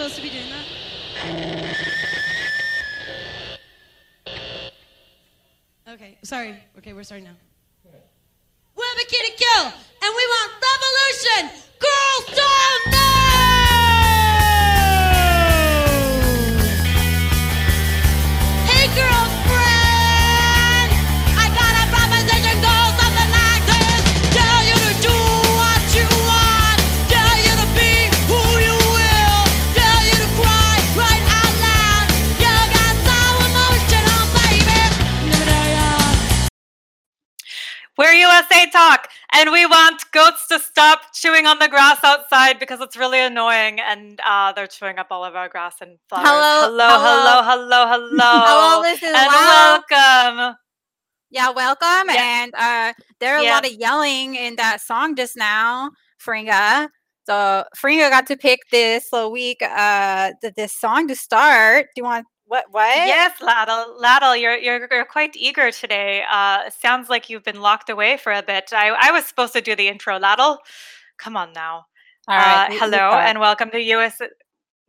supposed to be doing that? Okay, sorry. Okay, we're starting now. We're Bikini Kill, and we want revolution! Girls don't know! USA Talk, and we want goats to stop chewing on the grass outside because it's really annoying, and uh, they're chewing up all of our grass and flowers. Hello, hello, hello. hello, hello, hello. Hello, this is and Lau. welcome. Yeah, welcome. Yeah. And uh, there are a lot of yelling in that song just now, Fringa. So Fringa got to pick this week uh th- this song to start. Do you want what what? Yes, Laddle, Laddle, you're, you're you're quite eager today. Uh, sounds like you've been locked away for a bit. I I was supposed to do the intro, Laddle. Come on now. All right. Uh, hello and welcome to US.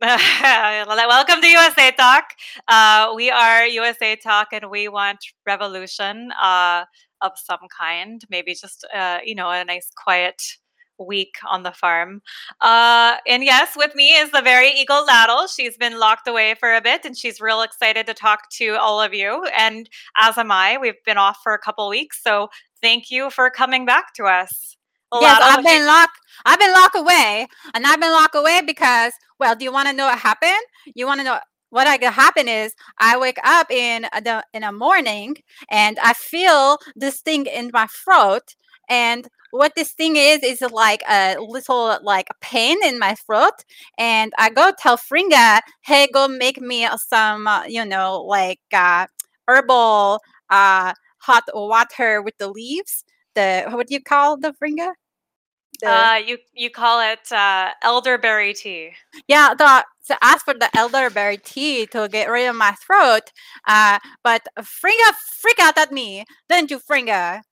welcome to USA Talk. Uh, we are USA Talk, and we want revolution uh, of some kind. Maybe just uh, you know a nice quiet week on the farm. Uh, and yes, with me is the very eagle Laddle. She's been locked away for a bit, and she's real excited to talk to all of you. And as am I. We've been off for a couple weeks, so thank you for coming back to us. Yes, I've been locked. I've been locked away, and I've been locked away because, well, do you want to know what happened? You want to know what I happened is I wake up in the in the morning and I feel this thing in my throat, and what this thing is is like a little like pain in my throat, and I go tell Fringa, hey, go make me some, uh, you know, like uh, herbal uh, hot water with the leaves. The what do you call the Fringa? The- Uh, you you call it uh, elderberry tea. yeah, the so ask for the elderberry tea to get rid of my throat. Uh, but Fringa freak out at me, didn't you, Fringa?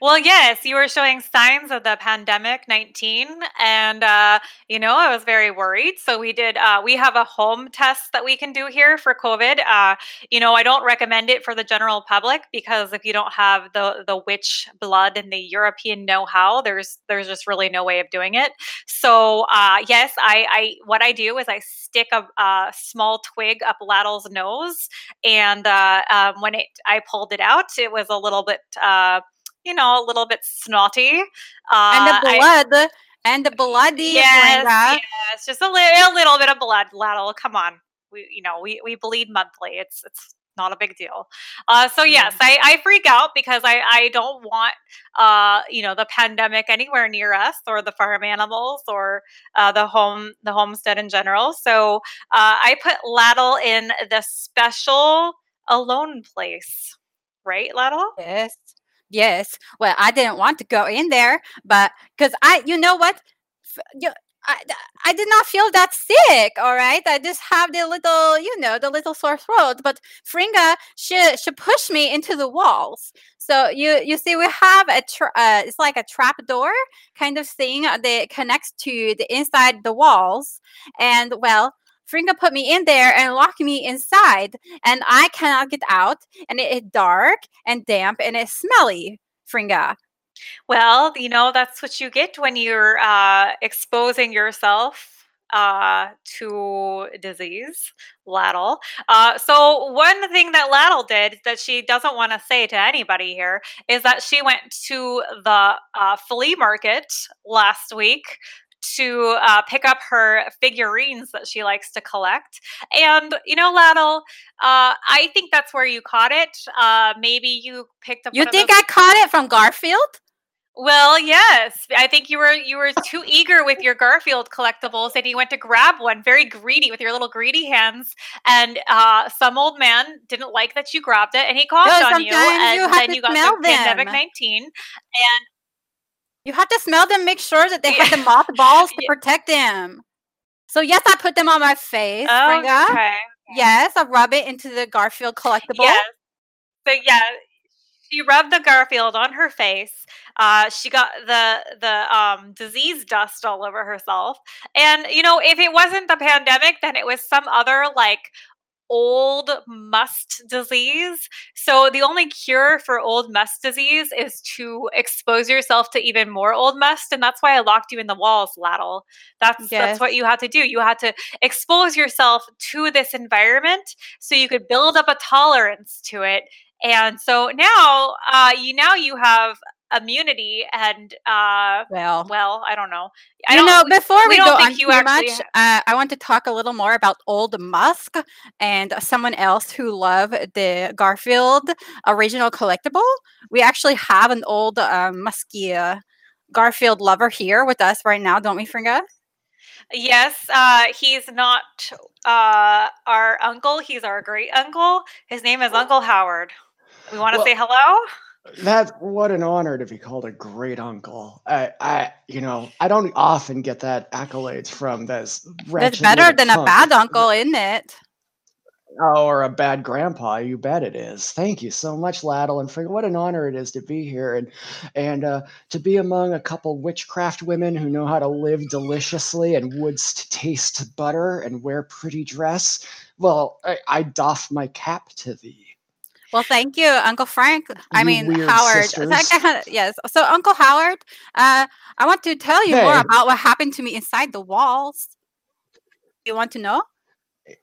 Well, yes, you were showing signs of the pandemic 19, and uh, you know I was very worried. So we did. Uh, we have a home test that we can do here for COVID. Uh, you know, I don't recommend it for the general public because if you don't have the the witch blood and the European know-how, there's there's just really no way of doing it. So uh, yes, I, I what I do is I stick a, a small twig up Laddle's nose, and uh, um, when it I pulled it out, it was a little bit. Uh, you know, a little bit snotty. Uh, and the I- blood, and the bloody yes, yes, just a, li- a little bit of blood, Laddle. Come on, we, you know, we we bleed monthly. It's it's not a big deal. Uh, so yes, I, I freak out because I I don't want uh you know the pandemic anywhere near us or the farm animals or uh, the home the homestead in general. So uh, I put Laddle in the special alone place, right, Laddle? Yes. Yes. Well, I didn't want to go in there, but because I, you know what? You, I, I did not feel that sick. All right. I just have the little, you know, the little sore throat. But Fringa, she, she pushed me into the walls. So you, you see, we have a, tra- uh, it's like a trap door kind of thing uh, that connects to the inside the walls. And well, Fringa put me in there and locked me inside, and I cannot get out. And it is dark and damp and it's smelly. Fringa. Well, you know, that's what you get when you're uh, exposing yourself uh, to disease, Laddle. Uh, so, one thing that Laddle did that she doesn't want to say to anybody here is that she went to the uh, flea market last week to uh, pick up her figurines that she likes to collect. And, you know, Laddle, uh, I think that's where you caught it. Uh, maybe you picked up You think I caught it from Garfield? well, yes. I think you were you were too eager with your Garfield collectibles, and you went to grab one, very greedy with your little greedy hands. And uh, some old man didn't like that you grabbed it, and he called No, on you. sometimes And you then you got the pandemic nineteen. And You have to smell them, make sure that they have the mothballs to Yeah. protect them. So yes, I put them on my face, Fringa. okay, Yes, I rub it into the Garfield collectible. yes. So yeah, she rubbed the Garfield on her face. Uh, she got the the um, disease dust all over herself. And you know, if it wasn't the pandemic, then it was some other like old must disease. So the only cure for old must disease is to expose yourself to even more old must, and that's why I locked you in the walls, Laddle. That's Yes. that's what you had to do. You had to expose yourself to this environment so you could build up a tolerance to it. And so now, uh, you now you have immunity, and uh, Well, well, I don't know. I you don't know, before we we, don't go think on you too actually much, uh, I want to talk a little more about Old Musk and someone else who love the Garfield original collectible. We actually have an old um, musky uh, Garfield lover here with us right now, don't we, Fringa? Yes, uh, he's not uh, our uncle. He's our great uncle. His name is Uncle Howard. We want to Well- say hello. That what an honor to be called a great uncle. I, I, you know, I don't often get that accolades from this. That's better than a bad uncle, isn't it? Oh, or a bad grandpa. You bet it is. Thank you so much, Laddle, and for what an honor it is to be here and and uh, to be among a couple witchcraft women who know how to live deliciously and woods to taste butter and wear pretty dress. Well, I, I doff my cap to thee. Well, thank you, Uncle Frank. I You mean, Howard. yes. So, Uncle Howard, uh, I want to tell you more about what happened to me inside the walls. You want to know?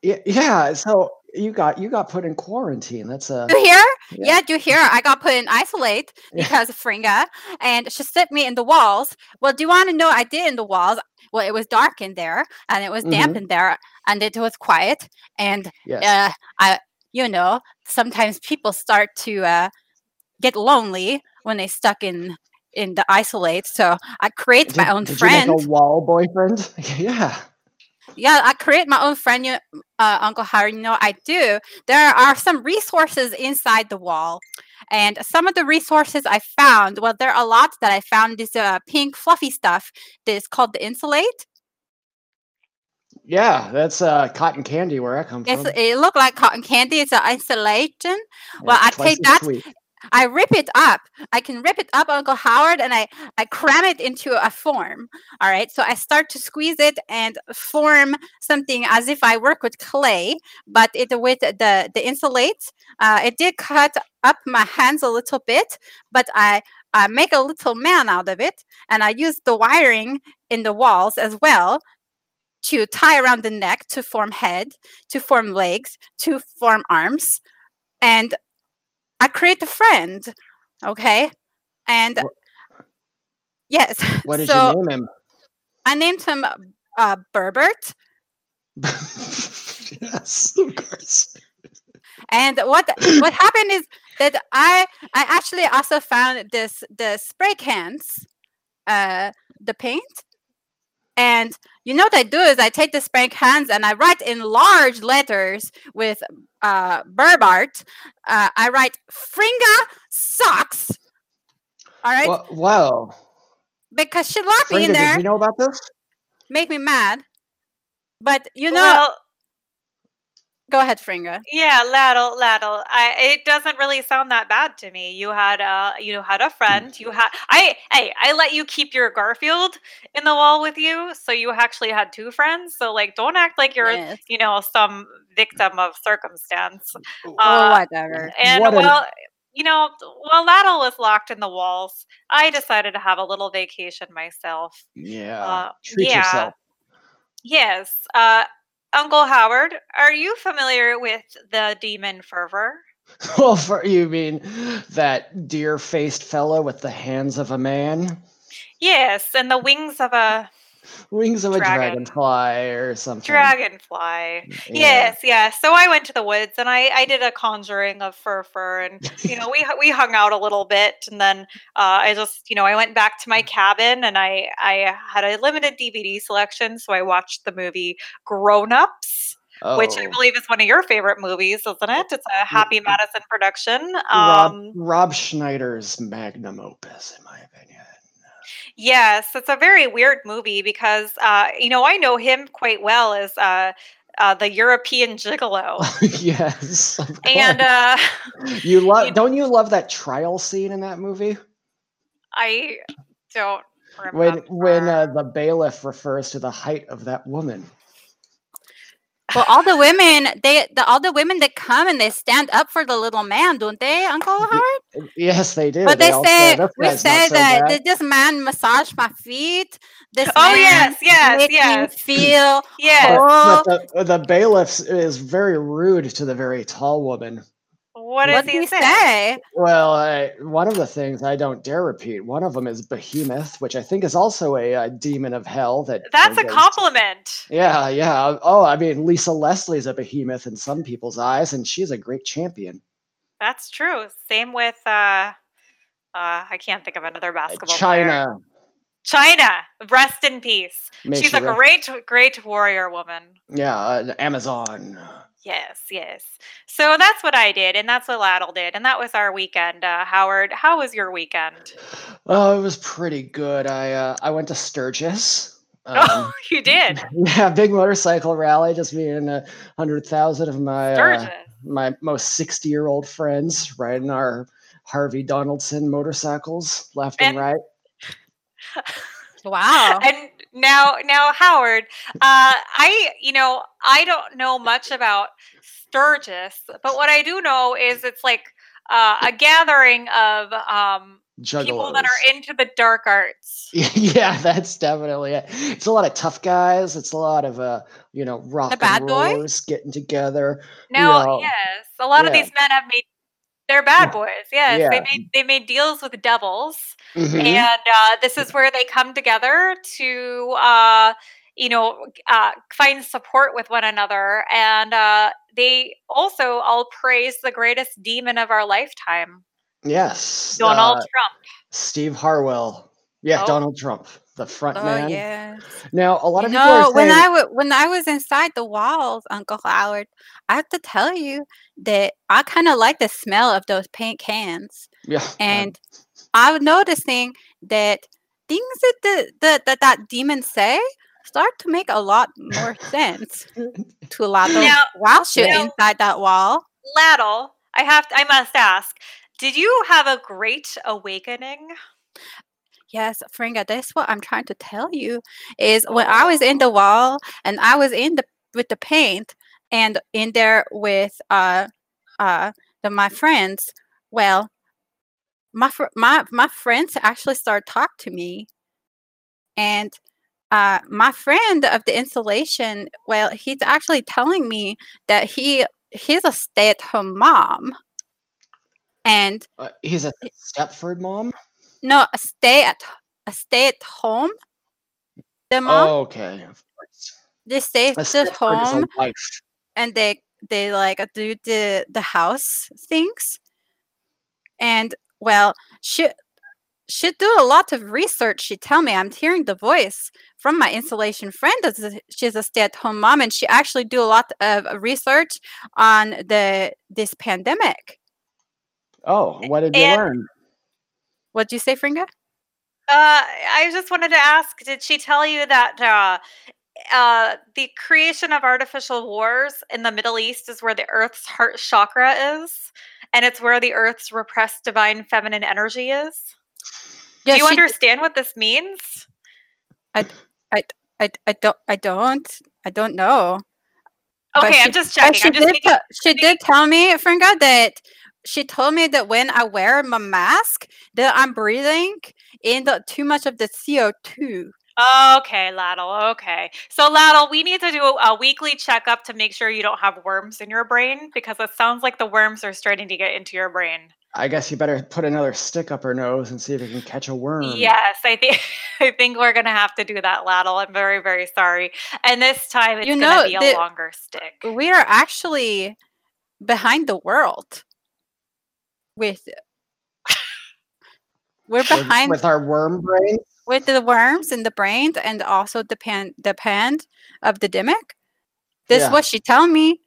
Yeah, yeah. So you got you got put in quarantine. That's a You hear? Yeah. Yeah, you hear? I got put in isolate Yeah. because of Fringa, and she slipped me in the walls. Well, do you want to know I did in the walls? Well, it was dark in there, and it was damp Mhm. in there, and it was quiet. And yes. uh, I, you know, sometimes people start to uh, get lonely when they stuck in in the isolate. So I create my Did- own did friend. You make a wall boyfriend? yeah. Yeah, I create my own friend, you- uh, Uncle Harry. You know, I do. There are some resources inside the wall, and some of the resources I found. Well, there are a lot that I found. This uh, pink fluffy stuff that is called the insulate. Yeah, that's uh, cotton candy where I come It's, from. it looked like cotton candy. It's an insulation. well, I take that sweet. I rip it up. I can rip it up, Uncle Howard, and I I cram it into a form. All right. So I start to squeeze it and form something as if I work with clay, but it with the the insulate. Uh, it did cut up my hands a little bit, but I I make a little man out of it, and I use the wiring in the walls as well to tie around the neck to form head, to form legs, to form arms, and I create a friend. Okay. And Wha- yes. What did so you name him? I named him uh Berbert. yes, of course. And what what happened is that I I actually also found this the spray cans, uh the paint. And you know what I do is I take the spank hands and I write in large letters with uh Berbart. Uh, I write Fringa sucks. All right. Well, wow. because she locked me in there. did you know about this? make me mad. But you know, well, go ahead, Fringa. yeah, Laddle, Laddle. I, it doesn't really sound that bad to me. You had a, you had a friend. You had I, hey, I let you keep your Garfield in the wall with you, so you actually had two friends. So like, don't act like you're, Yes. you know, some victim of circumstance. or Uh, whatever. And What an- well, you know, while Laddle was locked in the walls, I decided to have a little vacation myself. Yeah. Uh, Treat yeah. yourself. Yes. Uh, Uncle Howard, are you familiar with the demon Furfur? Well, oh, for you mean that deer-faced fellow with the hands of a man, Yes, and the wings of a wings of a dragonfly, or something? dragonfly. Yeah. Yes, yes. So I went to the woods and I, I did a conjuring of Furfur and you know we we hung out a little bit and then uh, I just you know I went back to my cabin and I I had a limited DVD selection so I watched the movie Grown Ups which I Oh. believe is one of your favorite movies isn't it it's a Happy Madison production Rob, um Rob Schneider's magnum opus, in my opinion. Yes, it's a very weird movie because uh, you know I know him quite well as uh, uh, the European Gigolo. yes. and uh, you love don't you love that trial scene in that movie? I don't remember. When when uh, the bailiff refers to the height of that woman. Well, all the women, they, the, all the women that come and they stand up for the little man, don't they, Uncle Howard? Yes, they do. But they all say, we say so that bad." this man massage my feet? This Oh, man yes, yes, make me yes. feel yes. Oh. But, but the, the bailiff is very rude to the very tall woman. What does what he, do you say? say? Well, I, one of the things I don't dare repeat. One of them is Behemoth, which I think is also a, uh demon of hell. That That's a goes- compliment. Yeah, yeah. Oh, I mean, Lisa Leslie's a behemoth in some people's eyes, and she's a great champion. That's true. Same with uh, uh, I can't think of another Uh, basketball player. China. Rest in peace. may She's she a re- great, great warrior woman. Yeah, uh, Amazon. Yes, yes. So that's what I did, and that's what Laddle did, and that was our weekend. Uh, Howard, how was your weekend? Oh, it was pretty good. I uh, I went to Sturgis. oh, Um, you did. yeah, big motorcycle rally. Just me and a hundred thousand of my uh, my most sixty year old friends riding our Harvey Donaldson motorcycles left and, And- right. Wow. and now now howard uh i you know i don't know much about sturgis but what i do know is it's like uh, a gathering of um people that are into the dark arts yeah, that's definitely it. It's a lot of tough guys. It's a lot of uh, you know, rock bad and boys? rollers getting together. now know, yes a lot of these men have made they're bad boys yes they made they made deals with devils Mhm. and uh, this is where they come together to uh, you know uh, find support with one another and uh, they also all praise the greatest demon of our lifetime Yes. donald uh, trump Steve Harwell. Yeah, Oh. Donald Trump, the front Oh man. yeah. Now, a lot You of people are know, when saying, I wa- when I was inside the walls, Uncle Howard, I have to tell you that I kind of like the smell of those paint cans, yeah, and I was noticing that things that the, the that that demons say start to make a lot more sense to a lot of Now- while you're now- inside that wall. laddle i have to, i must ask did you have a great awakening Yes, Fringa, that's what I'm trying to tell you is when I was in the wall and I was in the with the paint and in there with uh uh the, my friends, well, my fr- my my friends actually started talk to me and uh my friend of the installation, well, he's actually telling me that he he's a stay-at-home mom. And uh, he's a Stepford mom. No, a stay at a stay at home. The mom Oh, okay. they stay at home and they they like do the the house things. And well, she she do a lot of research. She tell me I'm hearing the voice from my installation friend. She's a stay at home mom, and she actually do a lot of research on the this pandemic. Oh, what did you learn? What'd you say, Fringa? Uh, I just wanted to ask: Did she tell you that uh, uh, the creation of artificial wars in the Middle East is where the Earth's heart chakra is, and it's where the Earth's repressed divine feminine energy is? Yeah, Do you she- understand what this means? I, I I, I don't I don't I don't know. Okay, she- I'm just checking. she I'm just did she did tell me, Fringa, that she told me that when I wear my mask, that I'm breathing in the too much of the CO two. Okay, Laddle. Okay. So, Laddle, we need to do a, a weekly checkup to make sure you don't have worms in your brain because it sounds like the worms are starting to get into your brain. I guess you better put another stick up her nose and see if you can catch a worm. Yes, I think I think we're gonna have to do that, Laddle. I'm very, very sorry. And this time it's You gonna be a the- longer stick. We are actually behind the world with we're With- behind with our worm brain. with the worms in the brain and also the pan the pan of the demic. This Yeah. is what she told me.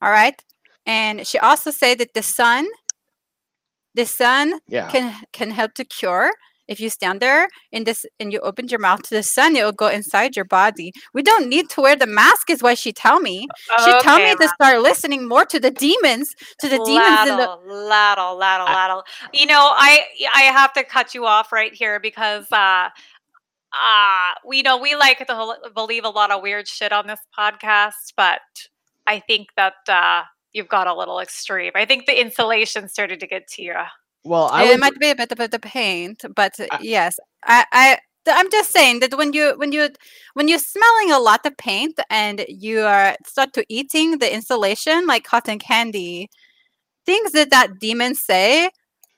All right. And she also said that the sun, the sun Yeah. can can help to cure if you stand there in this and you open your mouth to the sun, it will go inside your body. We don't need to wear the mask, is what she tell me. She tell me to start listening more to the demons, to the demons in the. Laddle, laddle, laddle, You know, I I have to cut you off right here because uh uh we know we like to believe a lot of weird shit on this podcast, but I think that uh you've got a little extreme. I think the insulation started to get to you. Well, I it would, might be a bit of the paint, but uh, I- yes, I, I I'm just saying that when you, when you, when you're smelling a lot of paint and you are start to eating the insulation like cotton candy, things that that demon say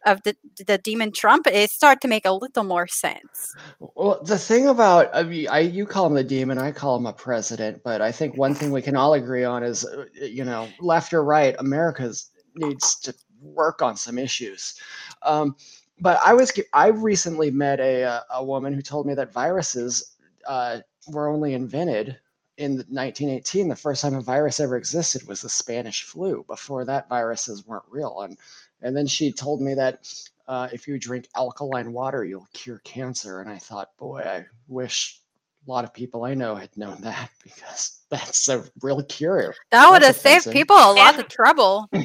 of the the demon Trump, it start to make a little more sense. Well, the thing about I mean, I you call him the demon, I call him a president, but I think one thing we can all agree on is, uh, you know, left or right, America's needs to work on some issues. Um, but I was I recently met a uh, a woman who told me that viruses uh, were only invented in 1918. The first time a virus ever existed was the Spanish flu. Before that, viruses weren't real, and and then she told me that uh, if you drink alkaline water, you'll cure cancer. And I thought, boy, I wish a lot of people I know had known that because that's a real cure. That would have That's saved people a lot And- of trouble.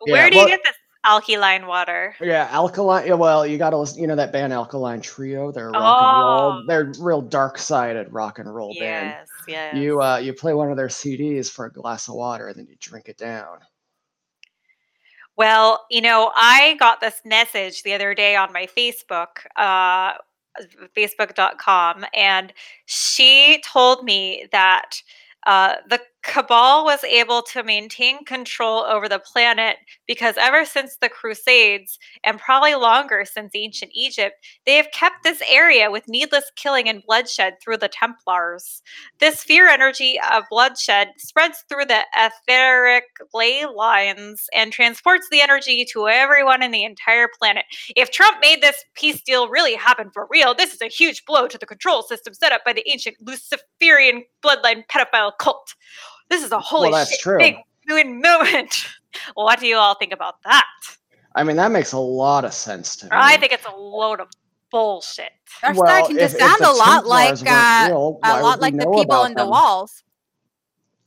Where Yeah, do you get this alkaline water? Yeah, alkaline. Well, you got to listen. You know that band Alkaline Trio? They're rock and roll. Oh. They're real dark sided rock and roll band. Yes, yes. You uh, you play one of their CDs for a glass of water, and then you drink it down. Well, you know, I got this message the other day on my Facebook, uh, facebook.com, and she told me that uh, the cabal was able to maintain control over the planet because ever since the Crusades, and probably longer since ancient Egypt, they have kept this area with needless killing and bloodshed through the Templars. This fear energy of bloodshed spreads through the etheric ley lines and transports the energy to everyone in the entire planet. If Trump made this peace deal really happen for real, this is a huge blow to the control system set up by the ancient Luciferian bloodline pedophile cult. This is a holy that's shit true. big moving moment. what do you all think about that? I mean, that makes a lot of sense to me. I think it's a load of bullshit. They're Well, starting to if- if sound the a lot like uh, real, a lot like the people about in the walls.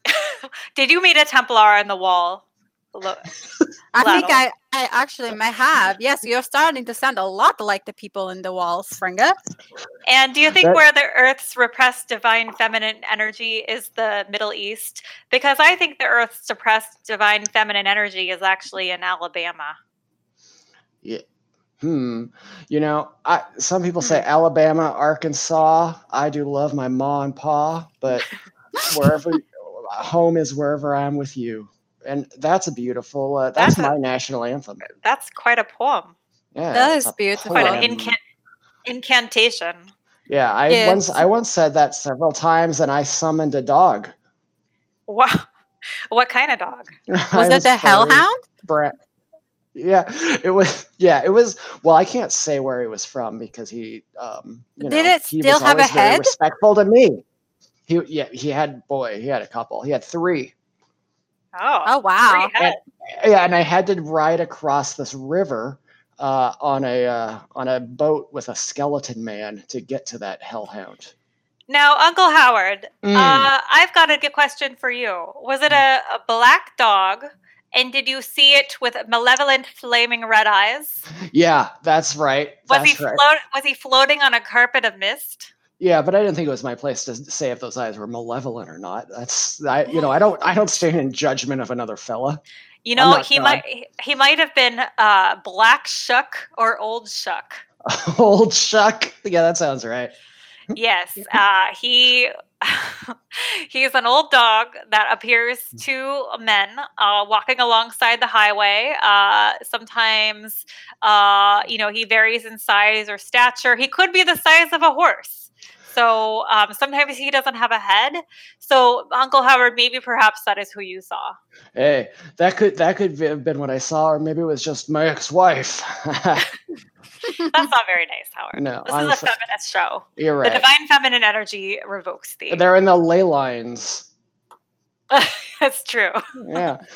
Did you meet a Templar in the wall? Lo- I think I, I actually may have. Yes, you're starting to sound a lot like the people in the walls, Fringa. And do you think That- where the Earth's repressed divine feminine energy is the Middle East? Because I think the Earth's suppressed divine feminine energy is actually in Alabama. Yeah. Hmm. You know, I some people say Alabama, Arkansas. I do love my ma and pa, but wherever home is wherever I'm with you. And that's a beautiful uh, that's, That's a- my national anthem. That's quite a poem, Yeah. That it's is a beautiful. quite an poem. incan- incantation. Yeah, I Yes. once I once said that several times and I summoned a dog. Wow. What kind of dog? Was it the hellhound? Brett. Yeah, it was. Yeah, it was. Well, I can't say where he was from because he. Um, you Did know, it he still was have a very head? Respectful to me. He yeah he had boy he had a couple he had three Oh, Oh wow! three heads. yeah and I had to ride across this river uh, on a uh, on a boat with a skeleton man to get to that hellhound. Now, Uncle Howard, Mm. uh, I've got a good question for you. Was it a, a black dog? And did you see it with malevolent, flaming red eyes? yeah, that's right. Was That's he right. float? Was he floating on a carpet of mist? Yeah, but I didn't think it was my place to say if those eyes were malevolent or not. That's I you know I don't I don't stand in judgment of another fella. You know, he God. might he- might have been uh, black shuck or old shuck. Old Shuck. Yeah, that sounds right. Yes, uh, he he's an old dog that appears to men uh, walking alongside the highway. Uh, sometimes, uh, you know, he varies in size or stature. He could be the size of a horse. So um, sometimes he doesn't have a head. So Uncle Howard, maybe perhaps that is who you saw. Hey, that could that could have been what I saw, or maybe it was just my ex-wife. That's not very nice, Howard. no, This I'm is a so- feminist show. you're right. The divine feminine energy revokes thee. They're in the ley lines. That's true. Yeah.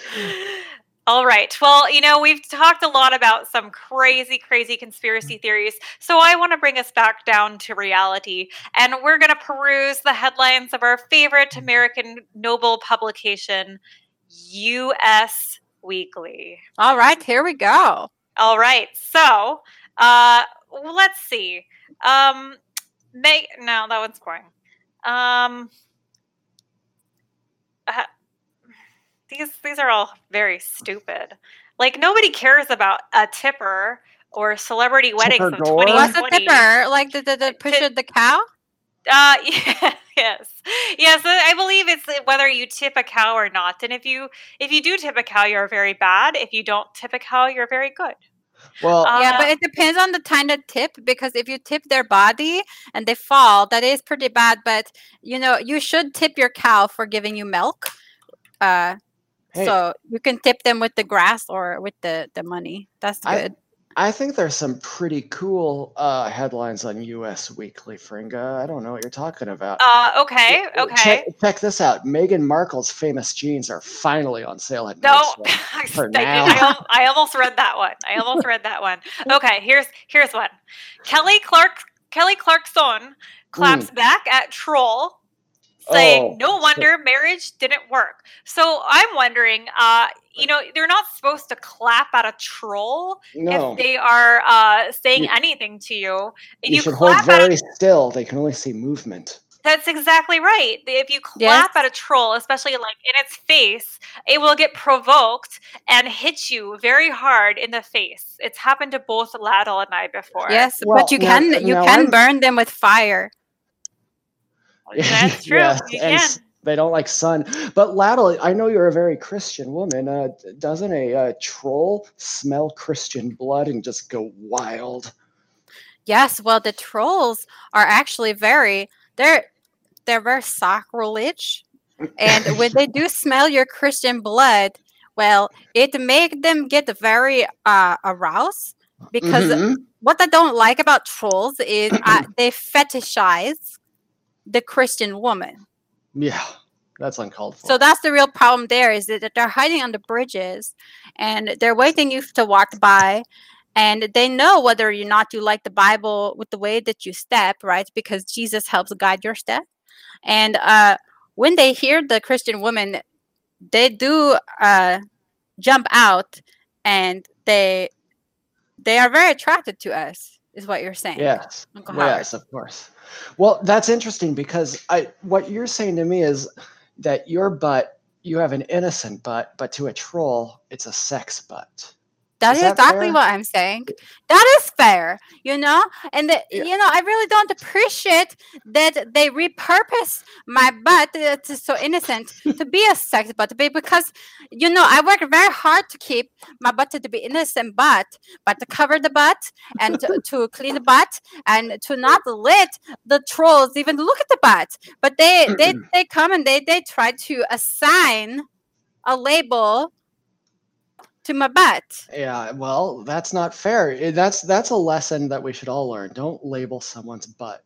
All right. Well, you know, we've talked a lot about some crazy, crazy conspiracy theories. So I want to bring us back down to reality. And we're going to peruse the headlines of our favorite American noble publication, US Weekly. All right, here we go. All right. So uh, let's see. Um, May, no, that one's boring. Um, uh, these these are all very stupid. Like nobody cares about a tipper or celebrity weddings Tipper of gore? What's a tipper? Like the the, the push Tip- of the cow? Uh, yeah, yes, yes. I believe it's whether you tip a cow or not. And if you if you do tip a cow, you're very bad. If you don't tip a cow, you're very good. Well, Uh, yeah, but it depends on the kind of tip because if you tip their body and they fall, that is pretty bad. But you know, you should tip your cow for giving you milk. Uh, hey, so you can tip them with the grass or with the the money. That's good. I think there's some pretty cool uh, headlines on US Weekly, Fringa. I don't know what you're talking about. Uh, okay, okay. Check, check this out. Meghan Markle's famous jeans are finally on sale at No, I, for did- I, I almost read that one. I almost read that one. Okay, here's here's one. Kelly Clark Kelly Clarkson claps back at troll, saying, Oh, "No wonder marriage didn't work." So I'm wondering, uh, you know, they're not supposed to clap at a troll No, if they are uh, saying You- anything to you. If you, you, should hold clap at a very still. They can only see movement. That's exactly right. If you Yes. clap at a troll, especially like in its face, it will get provoked and hit you very hard in the face. It's happened to both Laddle and I before. Yes, Well, but you now- can you now can I'm- burn them with fire. that's true. Yes, you and can. they don't like sun. But Laddle, I know you're a very Christian woman. Uh, doesn't a uh, troll smell Christian blood and just go wild? Yes, well, the trolls are actually very they're they're very sacrilege, and when they do smell your Christian blood, well, it make them get very uh, aroused because Mhm. what I don't like about trolls is uh, they fetishize the Christian woman. yeah, that's uncalled for. So that's the real problem there is that they're hiding on the bridges and they're waiting you to walk by and they know whether or not you like the Bible with the way that you step, right? Because Jesus helps guide your step. And uh, when they hear the Christian woman, they do uh, jump out and they they are very attracted to us, is what you're saying. yes, Uncle yes, of course. Well, that's interesting because I what you're saying to me is that your butt, you have an innocent butt, but to a troll, it's a sex butt. That Is is that exactly fair? what I'm saying. That is fair, you know? And the, Yeah. you know, I really don't appreciate that they repurpose my butt uh, to so innocent to be a sex butt because you know, I work very hard to keep my butt to be innocent butt, but to cover the butt and to, to clean the butt and to not let the trolls even look at the butt. But they they they come and they they try to assign a label to my butt. Yeah, well, that's not fair. Eh, That's that's a lesson that we should all learn. Don't label someone's butt.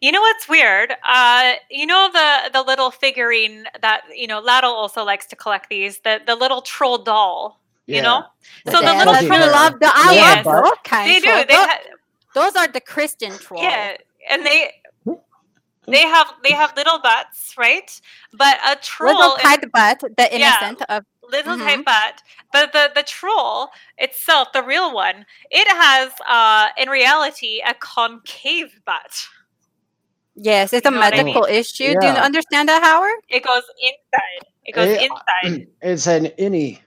You know what's weird? Uh, you know the the little figurine that you know Laddle also likes to collect these. The the little troll doll. Yeah. You know, With so the little troll. love the, I Yes. love those kind They do. They Tho- ha- those are the Christian trolls. yeah, and they they have they have little butts, right? But a troll Little is- tight butt, the Yeah. innocent of little Mhm. type butt but the the troll itself the real one it has uh in reality a concave butt yes, it's You a know what I mean? medical issue. Do you understand that, Howard? it goes inside it goes Eh, inside It's an innie,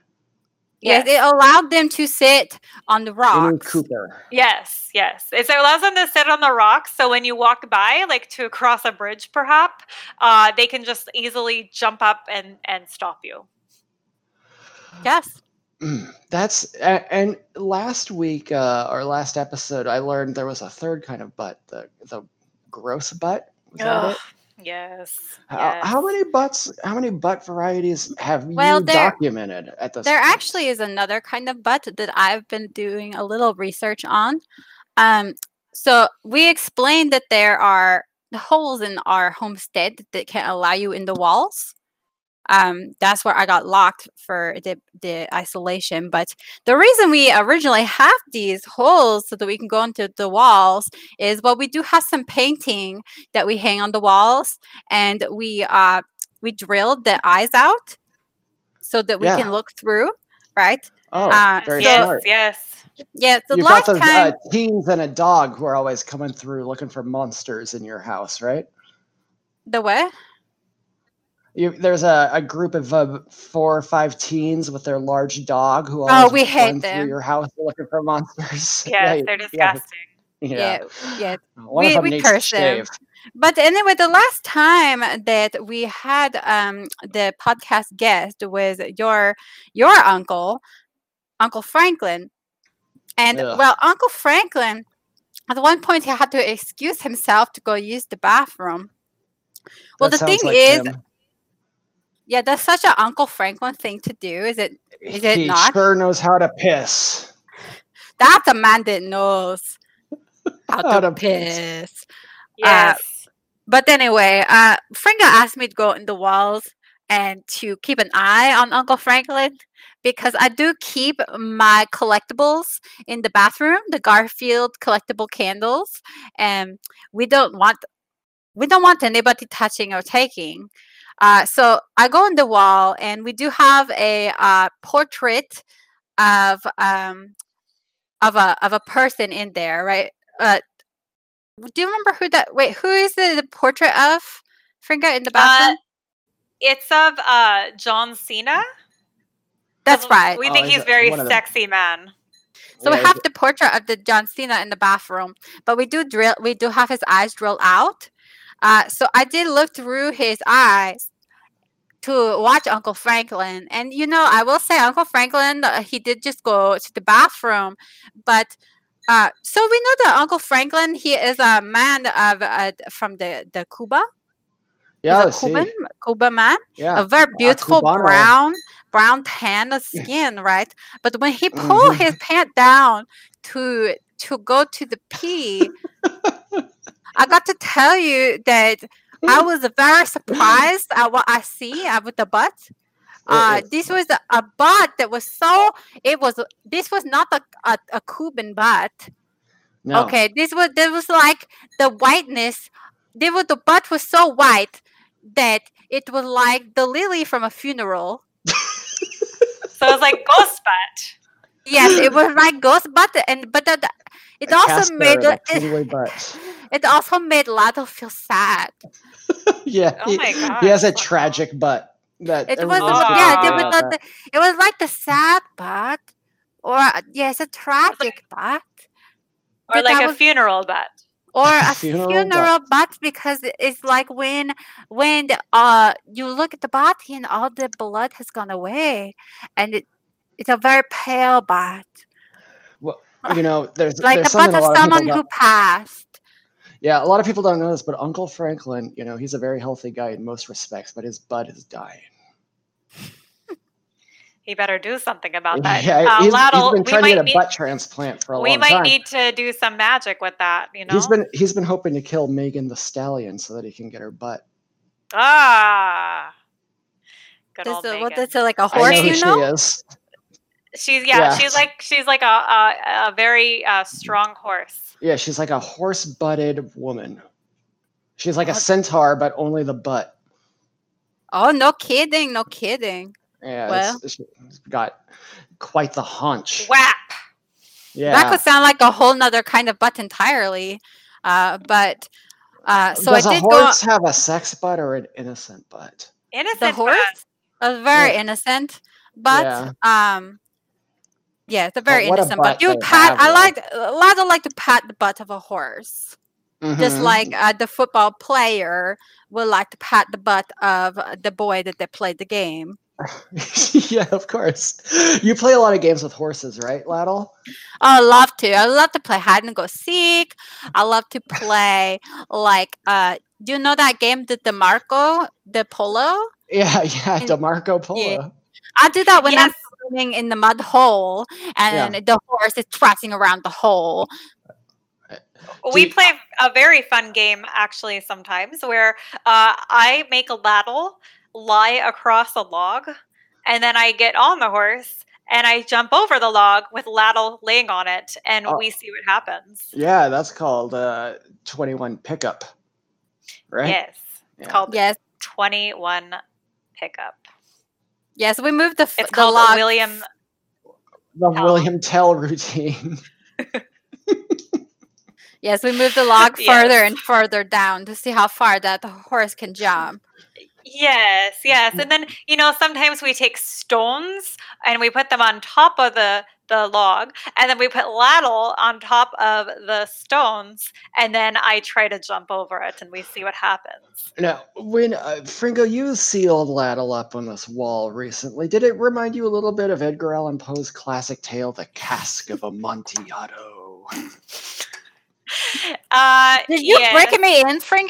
Yes, it allowed them to sit on the innie rocks. Cooper. yes yes it allows them to sit on the rocks so when you walk by like to cross a bridge perhaps uh they can just easily jump up and and stop you Yes. That's and last week uh, or last episode, I learned there was a third kind of butt, the the gross butt. It? yes, How, how many butts? How many butt varieties have Well, you there- documented at this? There point? actually is another kind of butt that I've been doing a little research on. Um, so we explained that there are holes in our homestead that can allow you in the walls. Um, that's where I got locked for the, the isolation. But the reason we originally have these holes so that we can go into the walls is well, we do have some painting that we hang on the walls, and we uh, we drilled the eyes out so that we Yeah. can look through, right? Oh, Uh, very so- yes, smart. yes. Yeah. The You've last got those time, uh, teens and a dog who are always coming through looking for monsters in your house, right? the what? You, there's a, a group of uh, four or five teens with their large dog who Oh, always we hate run them. through your house looking for monsters. Yes, Yeah, they're disgusting. Yeah. Yeah, yeah. One We- of them we needs to curse them. But anyway, the last time that we had um, the podcast guest was your your uncle, Uncle Franklin, and Ugh. well, Uncle Franklin, at one point he had to excuse himself to go use the bathroom. Well, That the thing like is, him. Yeah, that's such an Uncle Franklin thing to do. Is it? Is it he not? sure knows how to piss. That's a man that knows how How to to piss. piss. Yes. But anyway, uh, Franka asked me to go in the walls and to keep an eye on Uncle Franklin because I do keep my collectibles in the bathroom, the Garfield collectible candles, and we don't want we don't want anybody touching or taking. Uh, so I go on the wall, and we do have a uh, portrait of um, of a of a person in there, right? Uh, do you remember who that? Wait, who is the, the portrait of Fringa in the Uh, bathroom? it's of uh, John Cena. That's right. We Oh, think he's he's a- very one of the- sexy man. So we have the portrait of the John Cena in the bathroom, but we do drill. We do have his eyes drilled out. Uh, so I did look through his eyes to watch Uncle Franklin, and you know, I will say Uncle Franklin, uh, he did just go to the bathroom, but. Uh, so we know that Uncle Franklin, he is a man of uh, from the the Cuba. yeah, He's a see, Cuban, Cuba man. yeah. a very beautiful brown brown tan skin right but when he pulled Mhm. his pant down to to go to the pee i got to tell you that i was very surprised at what i see with the butt. Uh, this was a, a butt that was so it was this was not a, a, a cuban butt. No. okay this was this was like the whiteness. The butt was so white that it was like the lily from a funeral. So it was like ghost butt. Yes it was like ghost butt and but the, the- it A also made it, butt. it also made Lato feel sad yeah. Oh he, my he has a tragic butt. That it was Oh. yeah it was, about the, it was like the sad butt or uh, yes a tragic butt Or But like a was- funeral butt. or a Funeral funeral, butt. butt because it's like when when the, uh you look at the body and all the blood has gone away and it it's a very pale butt Well, you know, there's like there's the butt a of of someone who passed Yeah, a lot of people don't know this, but Uncle Franklin, you know, he's a very healthy guy in most respects, but his butt is dying. He better do something about that. Yeah, uh, he's, he's Laddle, been we trying to might get a need, butt transplant for a long time. we might need to do some magic with that. You know. He's been he's been hoping to kill Megan Thee Stallion so that he can get her butt. ah. Good this old is, what Megan. is it like a I horse know who you she know is. She's yeah, Yeah. she's like she's like a a, a very uh, strong horse. Yeah, she's like a horse-butted woman. She's like a Oh. centaur, but only the butt. oh no kidding no kidding Yeah, Well. it's, she's got quite the haunch. Whap. Yeah, that could sound like a whole nother kind of butt entirely uh but uh so Does i a did go horse have a sex butt or an innocent butt? Innocent the butt. horse was very Yeah. innocent but Yeah. um yeah it's a very what a innocent but butt you pat. I like a lot of like to pat the butt of a horse just Mhm. like uh, the football player would like to pat the butt of uh, the boy that they played the game yeah, of course. You play a lot of games with horses, right, Laddle? I love to. I love to play hide and go seek. I love to play like uh do you know that game the DeMarco, the polo? Yeah, yeah, And- DeMarco Polo. I do that when I'm Yes. Swimming in the mud hole and the horse is trotting around the hole. We play a very fun game actually sometimes where uh, I make a ladle lie across a log, and then I get on the horse and I jump over the log with Laddle laying on it, and Oh. we see what happens. Yeah, that's called uh, 21 pickup. Right? Yes, it's Yeah. called Yes, 21 pickup. Yes. We moved the f- It's the called log. William. The Tell. William Tell routine. Yes, we moved the log Yes. further and further down to see how far that horse can jump. Yes, yes. And then, you know, sometimes we take stones and we put them on top of the the log and then we put Laddle on top of the stones and then I try to jump over it and we see what happens. Now, when uh, Fringa, you sealed Laddle up on this wall recently, did it remind you a little bit of Edgar Allan Poe's classic tale, The Cask of Amontillado? Uh Did you yes. brick me in, Fringa?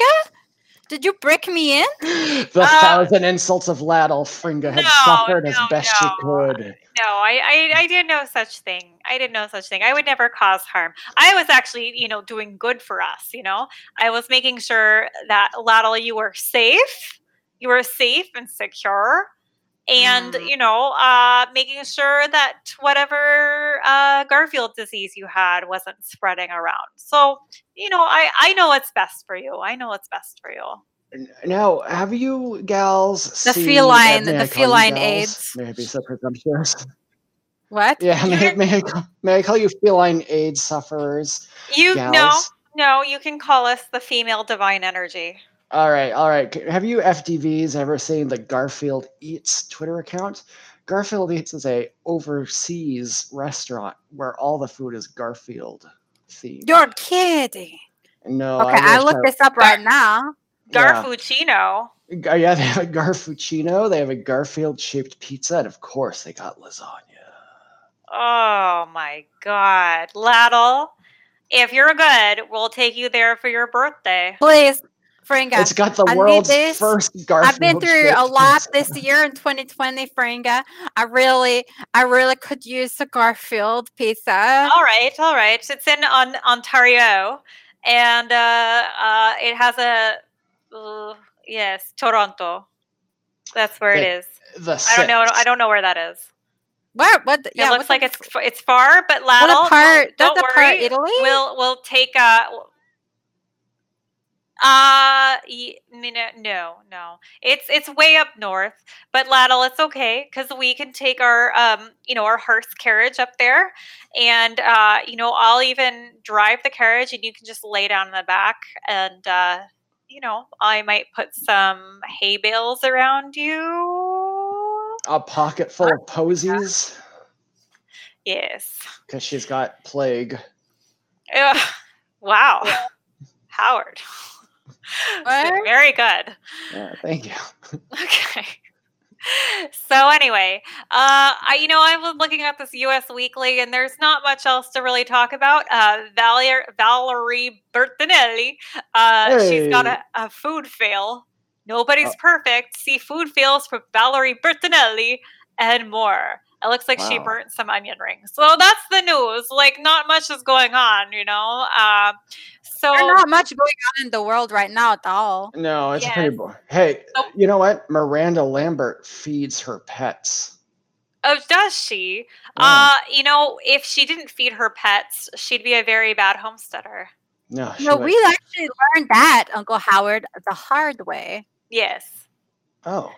Did you brick me in? the Uh, thousand insults of Laddle Fringa had no, suffered as no, best she could. No, I, I I did no such thing. I did no such thing. I would never cause harm. I was actually, you know, doing good for us, you know. I was making sure that Laddle, you were safe. You were safe and secure. And, Mm. you know, uh, making sure that whatever uh, Garfield disease you had wasn't spreading around. So, you know, I, I know what's best for you. I know what's best for you. Now, have you gals The seen, feline- the I call you feline gals? AIDS. May I be so presumptuous? What? Yeah, may, may, I, call- may I call you feline AIDS sufferers? You no, no, you can call us the female divine energy. All right, all right. Have you FDVs ever seen the Garfield Eats Twitter account? Garfield Eats is a overseas restaurant where all the food is Garfield themed. You're kidding. no, Okay, I, wish looked this up right now. Yeah. Garfuccino. G- uh, Yeah, they have a Garfuccino. They have a Garfield shaped pizza, and of course, they got lasagna. Oh my God. Laddle, if you're good, we'll take you there for your birthday. Please, Fringa. It's got the I need world's this. first Garfield. Pizza. I've been through a lot this year in 2020, Fringa. I really, I really could use a Garfield pizza. All right, all right. It's in on Ontario, and uh, uh, it has a uh, yes, Toronto. That's where it Okay, is. The I don't know. I don't know where that is. What? What? the- It looks what the like it's it's far, but what Laddle, a part. don't, don't a part. Italy. We'll we'll take uh uh y- no no no it's it's way up north but laddle it's okay because we can take our um you know our hearse carriage up there and uh you know i'll even drive the carriage and you can just lay down in the back and uh you know i might put some hay bales around you a pocket full of posies yes because she's got plague. Ugh. wow howard What? Very good Yeah, thank you. Okay. So anyway, uh, I you know I was looking at this U.S. Weekly, and there's not much else to really talk about. Uh, Valerie Valerie Bertinelli, uh, she's got a, a food fail. Nobody's Oh. perfect. See food fails from Valerie Bertinelli and more. It looks like she burnt some onion rings. So that's the news. Like not much is going on, you know. Uh, so There's not much going on in the world right now at all. No, it's Yes. pretty boring. Hey, So- you know what? Miranda Lambert feeds her pets. Oh, does she? Yeah. Uh, you know, if she didn't feed her pets, she'd be a very bad homesteader. no, No, would- we actually learned that, Uncle Howard, the hard way. Yes. Oh,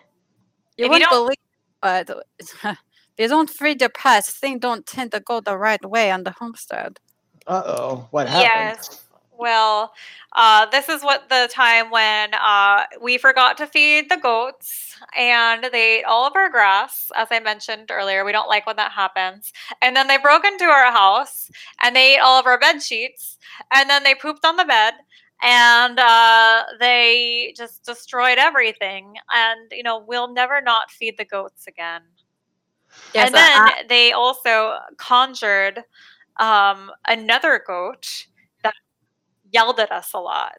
You If wouldn't don't- believe, but they don't feed their pets. Things don't tend to go the right way on the homestead. uh oh. What happened? Yes. Well, uh, this is what the time when uh, we forgot to feed the goats and they ate all of our grass, as I mentioned earlier. We don't like when that happens. And then they broke into our house and they ate all of our bed sheets and then they pooped on the bed and uh, they just destroyed everything. And, you know, we'll never not feed the goats again. Yes, and uh, then I- they also conjured um, another goat that yelled at us a lot.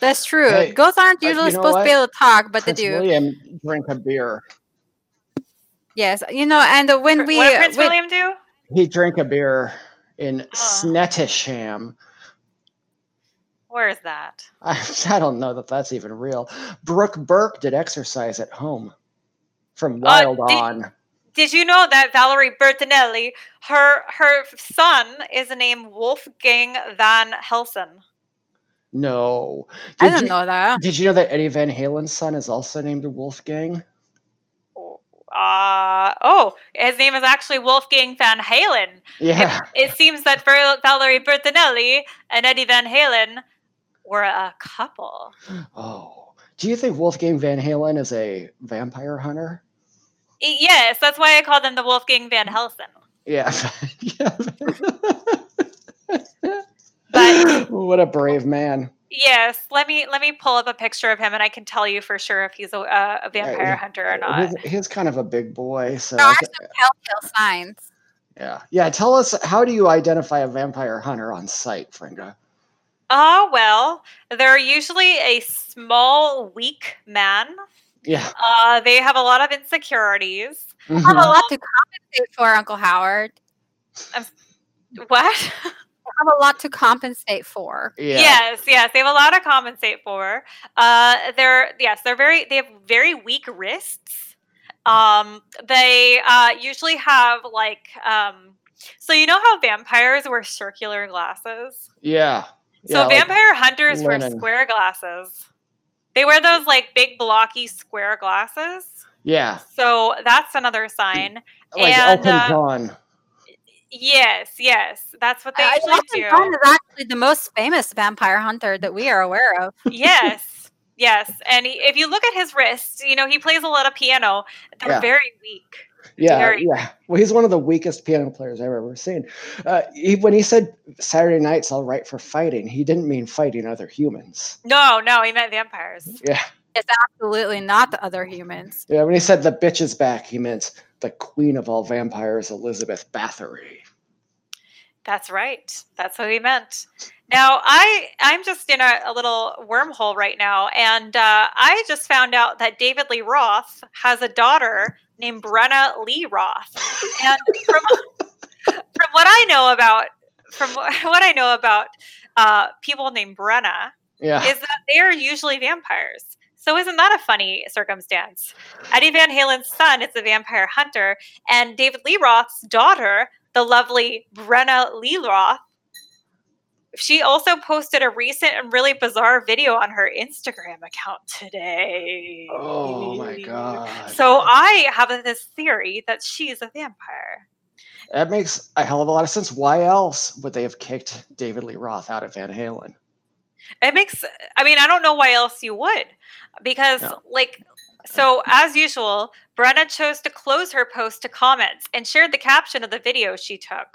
that's true. Hey, Goats aren't uh, you usually know supposed to be able to talk, but Prince they do. William drink a beer. Yes, you know, and uh, when we what did Prince when- William do? He drank a beer in Oh. Snettisham. Where is that? I, I don't know that that's even real. Brooke Burke did exercise at home from Wild did- On. Did you know that Valerie Bertinelli, her her son is named Wolfgang Van Helsen? No. I Did didn't you, know that. Did you know that Eddie Van Halen's son is also named Wolfgang? Uh, oh, his name is actually Wolfgang Van Halen. Yeah. It seems that Valerie Bertinelli and Eddie Van Halen were a couple. Oh. Do you think Wolfgang Van Halen is a vampire hunter? Y- Yes, that's why I call them the Wolfgang Van Helsing. Yeah. yeah. But- what a brave man. Yes, let me let me pull up a picture of him, and I can tell you for sure if he's a, uh, a vampire he- hunter or not. He's, he's kind of a big boy, so There are some telltale signs. yeah. Yeah, tell us how do you identify a vampire hunter on sight, Fringa? Oh well, they're usually a small, weak man. Mm-hmm. Yeah. Uh, they have a lot of insecurities. I have a lot to compensate for, Uncle Howard. What? I have a lot to compensate for. Yeah. Yes, yes, they have a lot to compensate for. Uh, they're yes, they're very they have very weak wrists. Um, they uh, usually have like um, so you know how vampires wear circular glasses. Yeah. So Yeah, like vampire hunters wear square glasses. They wear those like big blocky square glasses. yeah. So that's another sign. Like And, Elton uh, John. Yes, yes, that's what they Uh, usually Elton do. John is actually the most famous vampire hunter that we are aware of. yes, yes. And he, if you look at his wrists, you know he plays a lot of piano. They're Yeah. very weak. Yeah, very- yeah. Well, he's one of the weakest piano players I've ever seen. Uh, he, when he said Saturday night's all right for fighting, he didn't mean fighting other humans. No, no, he meant vampires. Yeah, It's absolutely not the other humans. yeah. When he said the bitch is back, he meant the queen of all vampires, Elizabeth Bathory. That's right. That's what he meant. Now, I I'm just in a, a little wormhole right now, and uh, I just found out that David Lee Roth has a daughter named Brenna Lee Roth, and from from what I know about from what I know about uh, people named Brenna Yeah, is that they are usually vampires. So isn't that a funny circumstance? Eddie Van Halen's son is a vampire hunter, and David Lee Roth's daughter, the lovely Brenna Lee Roth, she also posted a recent and really bizarre video on her Instagram account today. Oh my god. So I have this theory that she's a vampire. that makes a hell of a lot of sense. Why else would they have kicked David Lee Roth out of Van Halen? It makes I mean, I don't know why else you would. Because No. like so as usual, Brenna chose to close her post to comments and shared the caption of the video she took.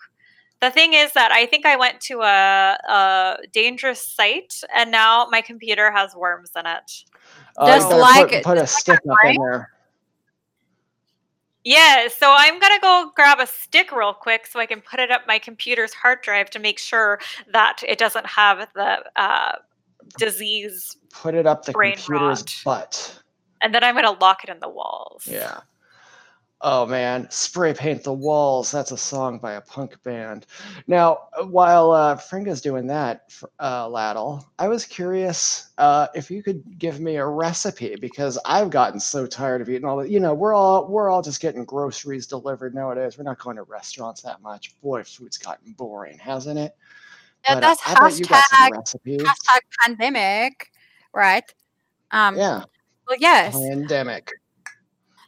The thing is that I think I went to a, a dangerous site and now my computer has worms in it. Uh, Just like put, it- put a just stick up in there. Yeah, so I'm gonna go grab a stick real quick so I can put it up my computer's hard drive to make sure that it doesn't have the uh, disease, Put it up the computer's rot. butt. and then I'm gonna lock it in the walls. Yeah. Oh man, spray paint the walls. That's a song by a punk band. Now, uh, while uh, Fringa's doing that, uh, Laddle, I was curious uh, if you could give me a recipe because I've gotten so tired of eating all the. You know, we're all we're all just getting groceries delivered nowadays. We're not going to restaurants that much. Boy, food's gotten boring, hasn't it? Yeah, But, uh, that's I bet you got some hashtag, hashtag pandemic, right? Um, Yeah, Well, yes, pandemic.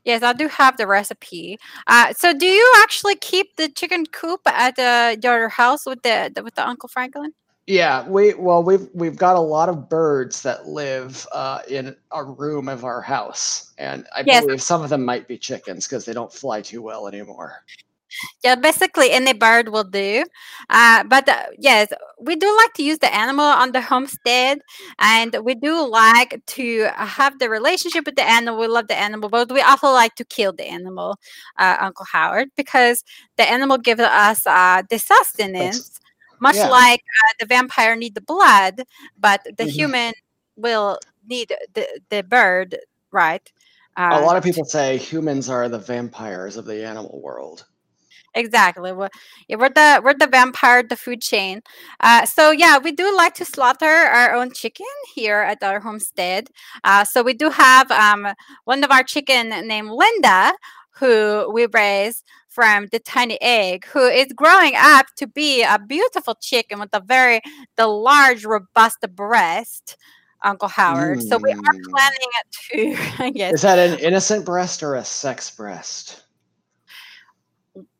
Yes, I do have the recipe. Uh, so, do you actually keep the chicken coop at uh, your house with the, the with the Uncle Franklin? Yeah, we well we've we've got a lot of birds that live uh, in a room of our house, and I Yes. believe some of them might be chickens because they don't fly too well anymore. Yeah, basically any bird will do. Uh, but uh, yes, we do like to use the animal on the homestead, and we do like to have the relationship with the animal. We love the animal, but we also like to kill the animal, uh, Uncle Howard, because the animal gives us uh, the sustenance, much yeah. like uh, the vampire need the blood, but the Mhm. human will need the the bird, right? a Uh, lot of people say humans are the vampires of the animal world. Exactly. We're, yeah, we're the we're the vampire, the food chain. Uh, so yeah, we do like to slaughter our own chicken here at our homestead. Uh, so we do have um, one of our chicken named Linda, who we raise from the tiny egg, who is growing up to be a beautiful chicken with a very the large, robust breast. Uncle Howard. So we are Mm. planning to yes. Is that an innocent breast or a sex breast?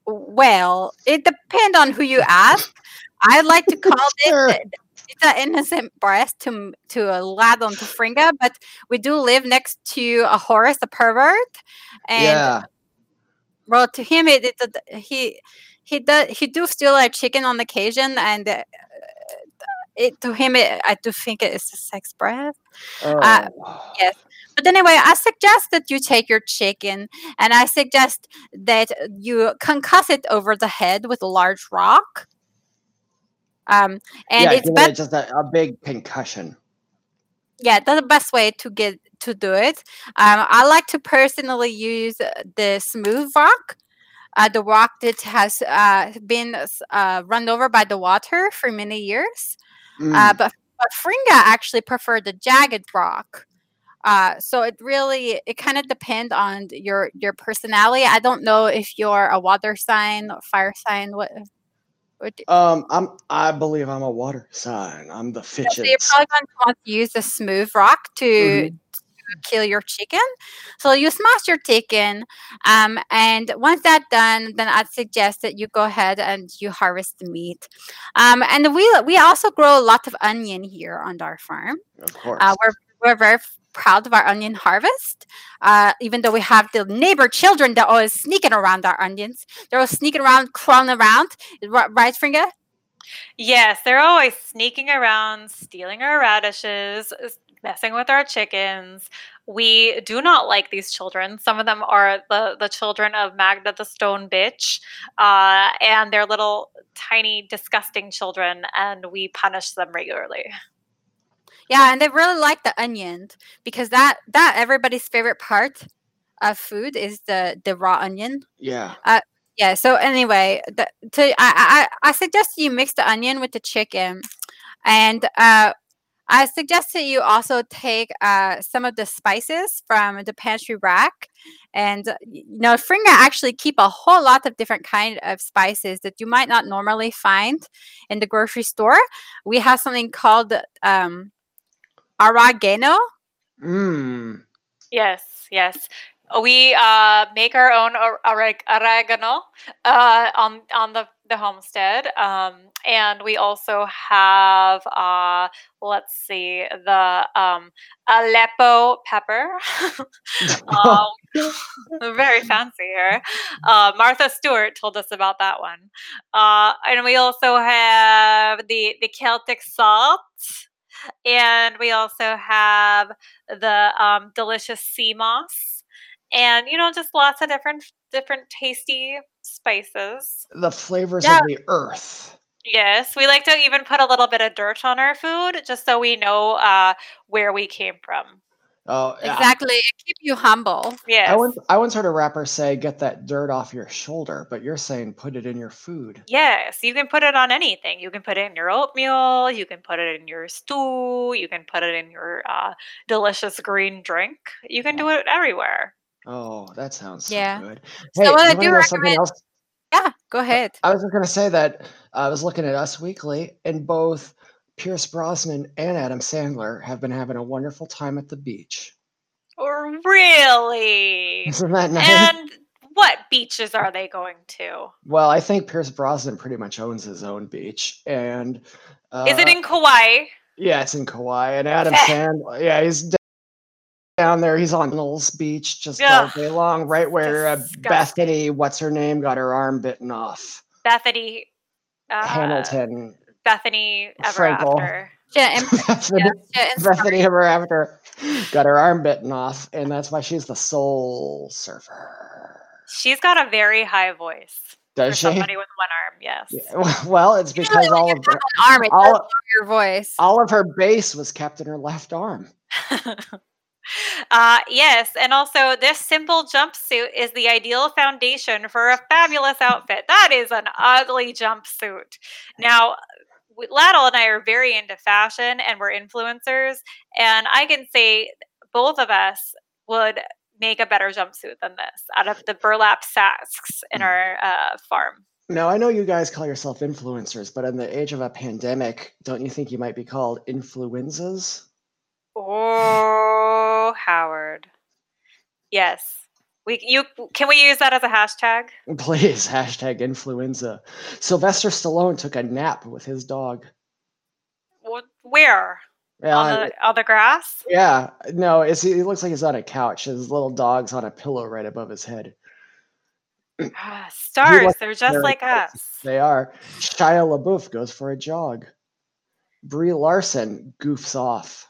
Well, it depends on who you ask. I like to call Sure. it it's an innocent breast to to a lad on to Fringa, but we do live next to a Horace, a pervert, and yeah. well, to him it, it's a, he he does he do steal a chicken on occasion, and uh, it to him it, I do think it is a sex breath Oh. yes. But anyway, I suggest that you take your chicken and I suggest that you concuss it over the head with a large rock. Um, and yeah, it's it just a, a big concussion. Yeah, that's the best way to get to do it. Um, I like to personally use uh, the smooth rock, uh, the rock that has uh, been uh, run over by the water for many years. Uh, Mm. but but Fringa actually preferred the jagged rock. Uh, so it really it kind of depends on your your personality. I don't know if you're a water sign fire sign. What? what do- Um, I'm. I believe I'm a water sign. I'm the so you're probably going to want to use the smooth rock to, Mhm. To kill your chicken. So you smash your chicken, um, and once that's done, then I'd suggest that you go ahead and you harvest the meat. Um, and we we also grow a lot of onion here on our farm. Of course. Uh, we're we're very proud of our onion harvest. Uh, even though we have the neighbor children that always sneaking around our onions, they're all sneaking around, crawling around. Right, Fringa? Yes, they're always sneaking around, stealing our radishes, s- messing with our chickens. We do not like these children. Some of them are the, the children of Magda the Stone Bitch, uh, and they're little, tiny, disgusting children, and we punish them regularly. Yeah, and they really like the onion because that that everybody's favorite part of food is the the raw onion. yeah. Yeah. So anyway, the, to I, I I suggest you mix the onion with the chicken, and uh, I suggest that you also take uh, some of the spices from the pantry rack, and uh, you know, Fringa actually keep a whole lot of different kind of spices that you might not normally find in the grocery store. We have something called um, oregano. Mm. Yes, yes. We uh, make our own or- oregano uh, on on the the homestead, um, and we also have uh, let's see the um, Aleppo pepper. um, very fancy here. Uh, Martha Stewart told us about that one, uh, and we also have the the Celtic salt, and we also have the um, delicious sea moss, and you know just lots of different different tasty spices. the flavors Yeah. of the earth. Yes, we like to even put a little bit of dirt on our food just so we know uh, where we came from. Oh, yeah. Exactly, keep you humble. Yeah. I once I once heard a rapper say, "Get that dirt off your shoulder," but you're saying put it in your food. Yes, you can put it on anything. You can put it in your oatmeal. You can put it in your stew. You can put it in your uh, delicious green drink. You can do it everywhere. Oh, that sounds so Yeah. good. So Hey, what I do know something recommend- else? Yeah, go ahead. I was just gonna say that I was looking at Us Weekly, and both Pierce Brosnan and Adam Sandler have been having a wonderful time at the beach. Or Really? Isn't that nice? And what beaches are they going to? well, I think Pierce Brosnan pretty much owns his own beach, and uh, Is it in Kauai? Yeah, it's in Kauai, and Adam Sandler. Yeah, he's down there. He's on Knowles Beach just all day long, right where uh. Bethany, what's her name, got her arm bitten off. Bethany. Uh, Hamilton. Bethany ever Frankel. after. Yeah, and, Bethany, yeah, and Bethany ever after got her arm bitten off, and that's why she's the soul surfer. She's got a very high voice for Does she? somebody with one arm. Yes. Yeah, Well, it's because when all of her, arm, it all, lower your voice. all of her bass was kept in her left arm. Uh, yes, and also this simple jumpsuit is the ideal foundation for a fabulous outfit. That is an ugly jumpsuit. Now, Laddle and I are very into fashion and we're influencers, and I can say both of us would make a better jumpsuit than this out of the burlap sacks in our uh, farm. Now, I know you guys call yourself influencers, but in the age of a pandemic, don't you think you might be called influenzas? Oh, Howard. Yes. We you can we use that as a hashtag? Please, hashtag influenza. Sylvester Stallone took a nap with his dog. What, where? Yeah, on the on the grass? yeah. No, it's, he looks like he's on a couch. His little dog's on a pillow right above his head. Ah, Stars, they're just like close. us. They are. Shia LaBeouf goes for a jog. Brie Larson goofs off.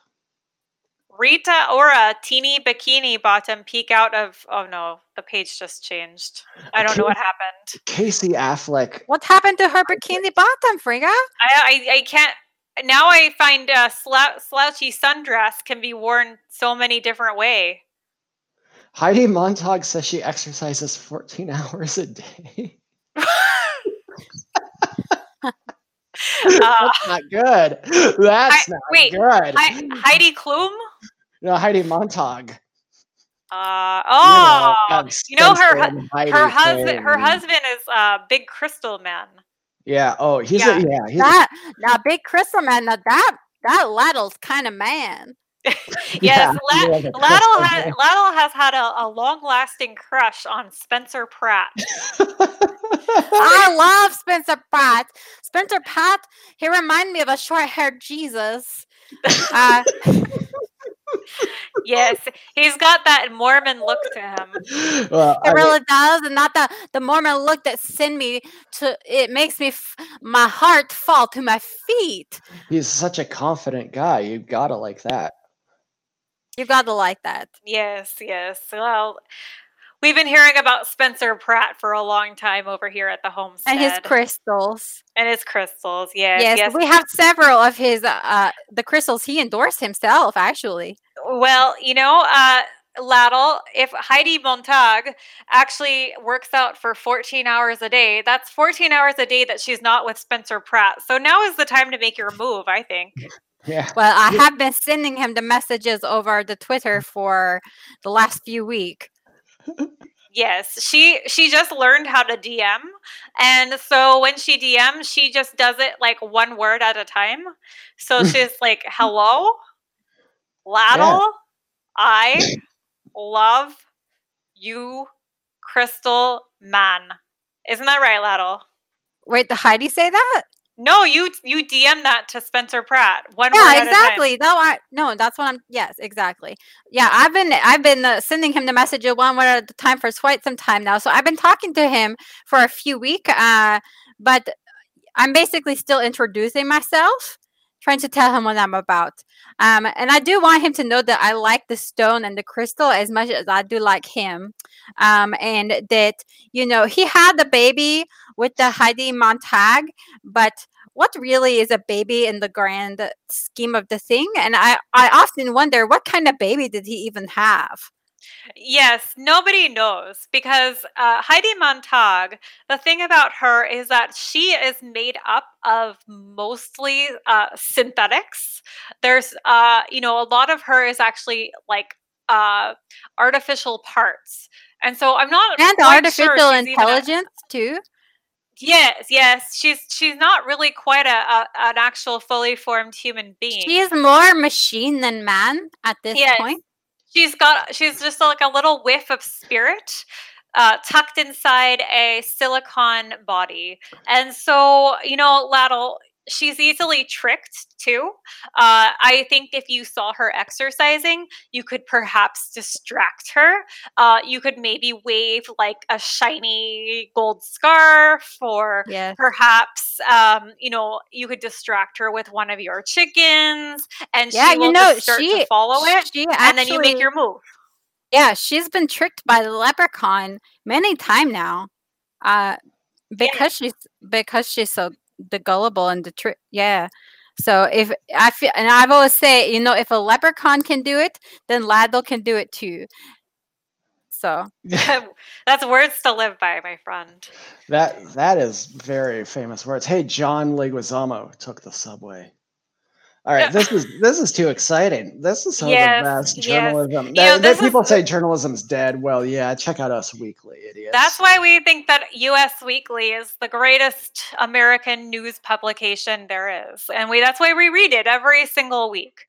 Rita Ora, teeny bikini bottom peek out of oh no, the page just changed. I don't know what happened. Casey Affleck. What happened to her bikini bottom, Fringa? I I, I can't now I find a slou- slouchy sundress can be worn so many different way. Heidi Montag says she exercises 14 hours a day. Uh, That's not good. That's I- not wait, good. Hei- Heidi Klum? No, Heidi Montag. Uh, You know, oh, you know her hu- her husband her husband is uh big crystal man. Yeah. Oh, he's Yeah. a yeah. He's That now, big crystal man. Now that that Laddle's kind of man. Yes, Yeah, La- he was a Laddle has man. Laddle has had a, a long lasting crush on Spencer Pratt. I love Spencer Pratt. Spencer Pratt. He reminded me of a short-haired Jesus. Uh, Yes, he's got that Mormon look to him. well, I It mean, really does, and not the the Mormon look that send me to. It makes me f- my heart fall to my feet. he's such a confident guy. You gotta like that. You gotta like that. Yes, yes. Well, we've been hearing about Spencer Pratt for a long time over here at the homestead. And his crystals. and his crystals. Yes, Yes, yes. we have several of his uh, uh the crystals he endorsed himself. Actually, Well, you know, uh, Laddle, if Heidi Montag actually works out for 14 hours a day, that's 14 hours a day that she's not with Spencer Pratt. So now is the time to make your move, I think. Yeah. well, I Yeah. have been sending him the messages over the Twitter for the last few weeks. Yes, she she just learned how to DM. And so when she DMs, she just does it like one word at a time. So she's like, "Hello, Laddle, I love you, Crystal Man." Isn't that right, Laddle? Wait, did Heidi say that? No, you you DM that to Spencer Pratt. One Yeah, at a time. exactly. No, I no, that's what I'm. Yes, exactly. Yeah, I've been I've been uh, sending him the message one word at a time for quite some time now. So I've been talking to him for a few weeks. Uh, but I'm basically still introducing myself, trying to tell him what I'm about. Um, and I do want him to know that I like the stone and the crystal as much as I do like him. Um, and that you know he had the baby with the Heidi Montag, but what really is a baby in the grand scheme of the thing? And I, I often wonder what kind of baby did he even have? Yes, nobody knows because uh, Heidi Montag, the thing about her is that she is made up of mostly uh, synthetics. There's, uh, you know, a lot of her is actually like uh, artificial parts. And so I'm not And artificial sure even a- intelligence too. yes, yes, she's she's not really quite a, a an actual fully formed human being. She is more machine than man at this Yes. point. She's got she's just like a little whiff of spirit uh, tucked inside a silicon body. And so you know laddle she's easily tricked too uh, i think if you saw her exercising you could perhaps distract her uh, you could maybe wave like a shiny gold scarf or Yes. perhaps um, you know you could distract her with one of your chickens and Yeah, she you will know, just start she to follow it She and then you make your move. Yeah, she's been tricked by the leprechaun many time now. Uh because she's because she's so the gullible and the trick yeah. So if I feel, and I've always say, you know, if a leprechaun can do it, then Lado can do it too. So That's words to live by, my friend. That that is very famous words. Hey, John Leguizamo took the subway. All right, this is this is too exciting. This is some Yes, of the best yes. journalism. You know, That- that this is people say journalism's dead. Well, yeah, check out Us Weekly, idiots. That's why we think that US Weekly is the greatest American news publication there is. And we that's why we read it every single week.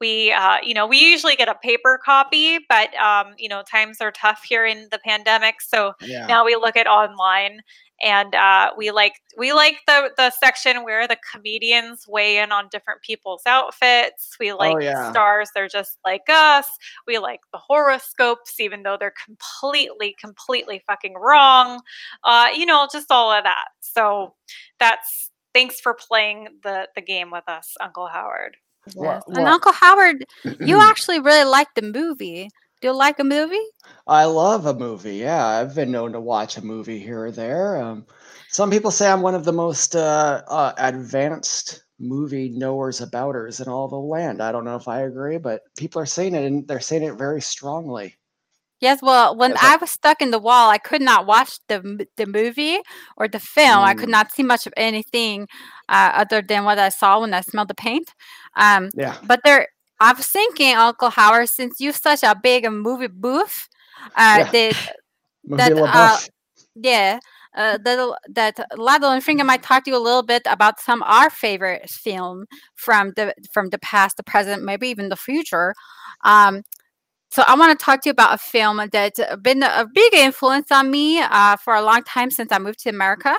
We uh, you know, we usually get a paper copy, but um, you know, times are tough here in the pandemic. So Yeah. now we look at online and uh, we like we like the the section where the comedians weigh in on different people's outfits we like Oh, yeah. stars they're just like us we like the horoscopes even though they're completely completely fucking wrong uh, you know just all of that so that's thanks for playing the the game with us uncle howard Yes. and Uncle Howard, you actually really like the movie. Do you like a movie? I love a movie. Yeah, I've been known to watch a movie here or there. Um, some people say I'm one of the most uh, uh, advanced movie knowers abouters in all the land. I don't know if I agree, but people are saying it, and they're saying it very strongly. Yes, well, when I- was stuck in the wall, I could not watch the the movie or the film. I could Mm. not see much of anything uh, other than what I saw when I smelled the paint. Um, Yeah. but there, I was thinking, Uncle Howard, since you're such a big movie buff, uh, Yeah. that That, uh, yeah, uh, that that Lado and Finger might talk to you a little bit about some our favorite film from the from the past, the present, maybe even the future. Um, so I want to talk to you about a film that's been a big influence on me uh, for a long time since I moved to America,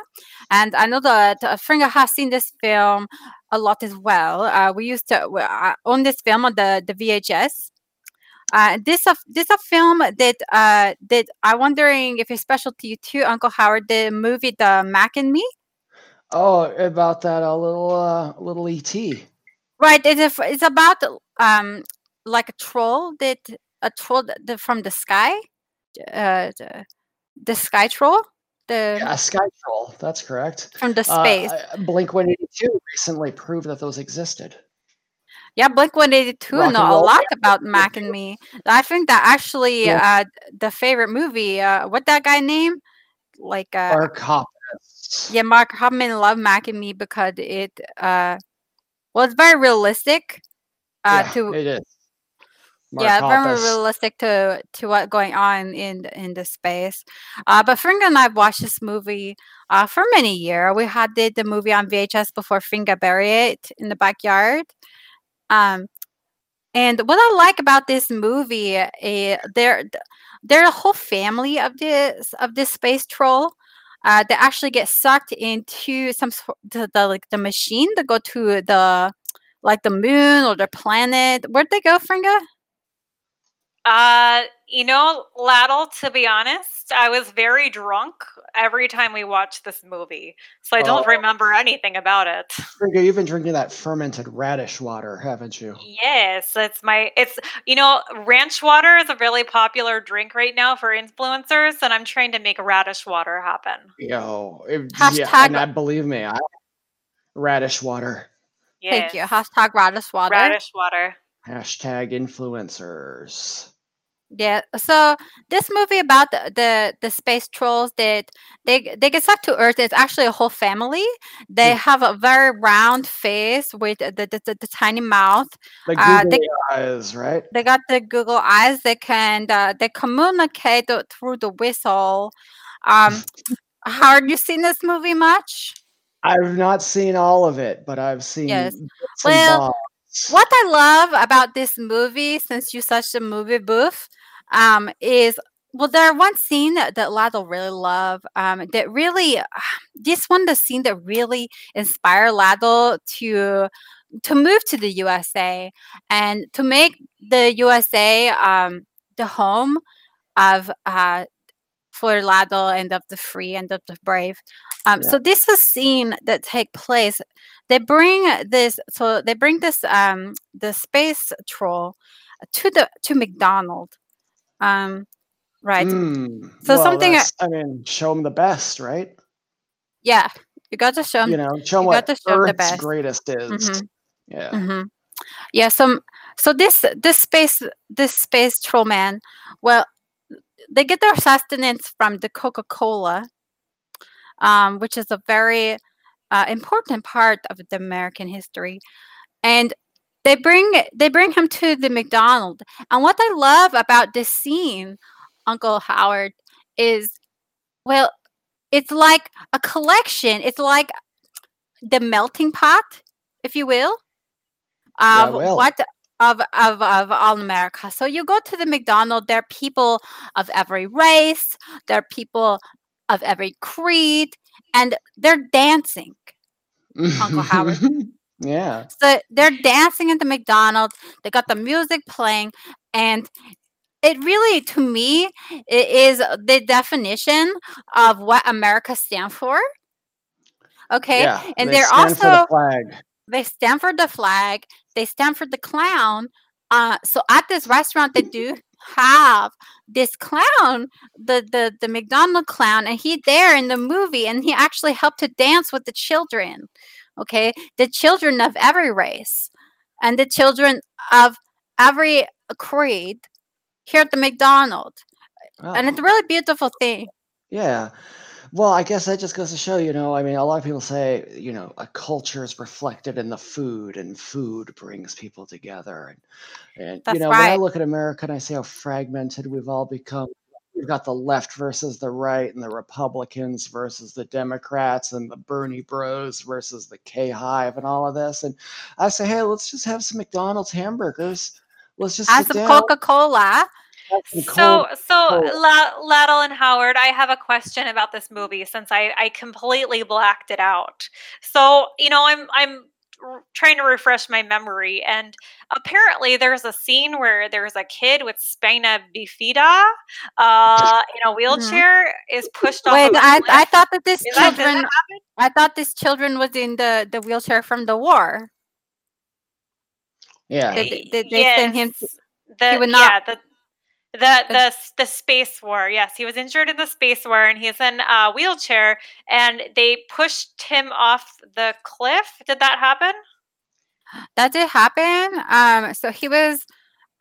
and I know that uh, Finger has seen this film a lot as well. Uh, we used to I own this film on the the VHS. Uh, this a this a film that uh that I'm wondering if it's special to you too, Uncle Howard. The movie The Mac and Me. Oh, about that uh, little uh, little ET. Right. It's a it's about um like a troll that a troll that, that from the sky, uh the, the sky troll, the Yeah, Sky Troll. That's correct. from the Uh, space. I- Blink 182 recently proved that those existed. Yeah, Blink One Eighty Two know a lot about Mac and Me. I think that actually Yeah. uh the favorite movie. Uh, what that guy name? Like uh Mark Hoppus. yeah, Mark Hubman loved Mac and Me because it uh well it's very realistic. Uh, Yeah, to it is. Mark yeah, very realistic to to what going on in the- in the space. Uh, but Fringa and I watched this movie uh, for many years. We had did the movie on VHS before Fringa buried it in the backyard. Um, and what I like about this movie, uh, they're they're a whole family of this of this space troll. Uh, they actually get sucked into some sort the, the like the machine to go to the like the moon or the planet. Where'd they go, Fringa? Uh, you know, Laddle, to be honest, I was very drunk every time we watched this movie. So I don't Oh. remember anything about it. You've been drinking that fermented radish water, haven't you? Yes, it's my it's you know, ranch water is a really popular drink right now for influencers, and I'm trying to make radish water happen. Yo, it- yeah, Hashtag- and I believe me, I radish water. Thank you. Hashtag radish water. Radish water. Hashtag influencers. Yeah. So this movie about the, the the space trolls that they they get sucked to Earth. It's actually a whole family. They Yeah. have a very round face with the the, the, the tiny mouth. Like Uh, Google they- eyes, right? They got the Google eyes. They can uh, they communicate through the whistle. Um, Howard, you seen this movie much? I've not seen all of it, but I've seen Yes. Well, bobs. What I love about this movie, since you're such a movie buff, um, is well, there are one scene that, that Lado really love. Um, that really, this one, the scene that really inspired Lado to to move to the USA and to make the USA um, the home of uh, for Lado and of the free and of the brave. Um, Yeah. So this is a scene that take place. They bring this, so they bring this um, the space troll to the to McDonald. Um, right. Mm, So well, something- that's- I mean, show them the best, right? Yeah, you got to show 'em you know, show 'em you what got to show 'em the best. greatest is. Mhm. Yeah. hmm Yeah. So so this this space this space troll man, well, they get their sustenance from the Coca Cola, um, which is a very uh, important part of the American history, and they bring they bring him to the McDonald. And what I love about this scene, Uncle Howard, is well, it's like a collection. It's like the melting pot, if you will, of well. what of of of all America. So you go to the McDonald's, there are people of every race, there are people of every creed, and they're dancing. Uncle Howard. Yeah. So they're dancing at the McDonald's. They got the music playing, and it really, to me, it is the definition of what America stands for. Okay, Yeah. and they they're stand for the also flag. they stand for the flag. They stand for the clown. Uh, so at this restaurant, they do have this clown, the the the McDonald clown, and he there in the movie, and he actually helped to dance with the children. Okay, the children of every race, and the children of every creed here at the McDonald, oh, and it's a Oh, really beautiful thing. yeah. Well, I guess that just goes to show, you know, I mean, a lot of people say, you know, a culture is reflected in the food, and food brings people together. And, and you know, when I look at America and I see how fragmented we've all become, we've got the left versus the right, and the Republicans versus the Democrats, and the Bernie Bros versus the K Hive, and all of this. And I say, hey, let's just have some McDonald's hamburgers. Let's just sit some Coca Cola, So, so. Laddle and Howard, I have a question about this movie since I, I completely blacked it out. So, you know, I'm I'm r- trying to refresh my memory, and apparently there's a scene where there's a kid with spina bifida, uh, in a Mhm. wheelchair, is pushed off Wait, of a I, I cliff. thought that this Is that, that children? I thought this children was in the, the wheelchair from the war. Yeah. Did, they- did they send him? To, Yes, the would not- yeah the the the the space war. Yes, he was injured in the space war, and he's in a wheelchair. And they pushed him off the cliff. Did that happen? that did happen. Um, so he was.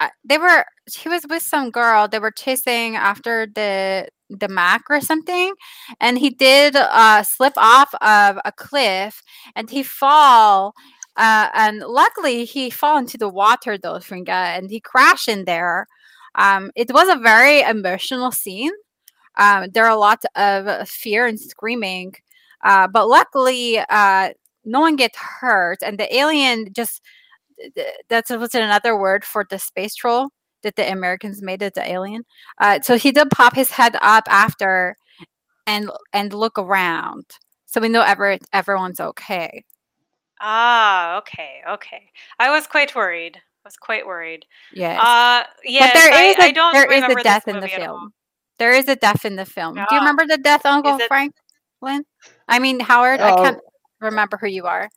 Uh, they were. He was with some girl. They were chasing after the the Mac or something, and he did uh, slip off of a cliff, and he fall. Uh, and luckily, he fall into the water, though, Fringa, and he crashed in there. Um, it was a very emotional scene. Um, there are a lot of fear and screaming, uh, but luckily, uh, no one gets hurt, and the alien just th- th- that's what's another word for the space troll that the Americans made it the alien. Uh, so he did pop his head up after and and look around, so we know ever everyone's okay. Ah, okay, okay. I was quite worried. I was quite worried. Yeah. Uh, yes, but there I, is a I don't there is a death in the movie at all. film. There is a death in the film. Do you remember the death, Uncle is it? Franklin? I mean Howard. I Oh, can't remember who you are.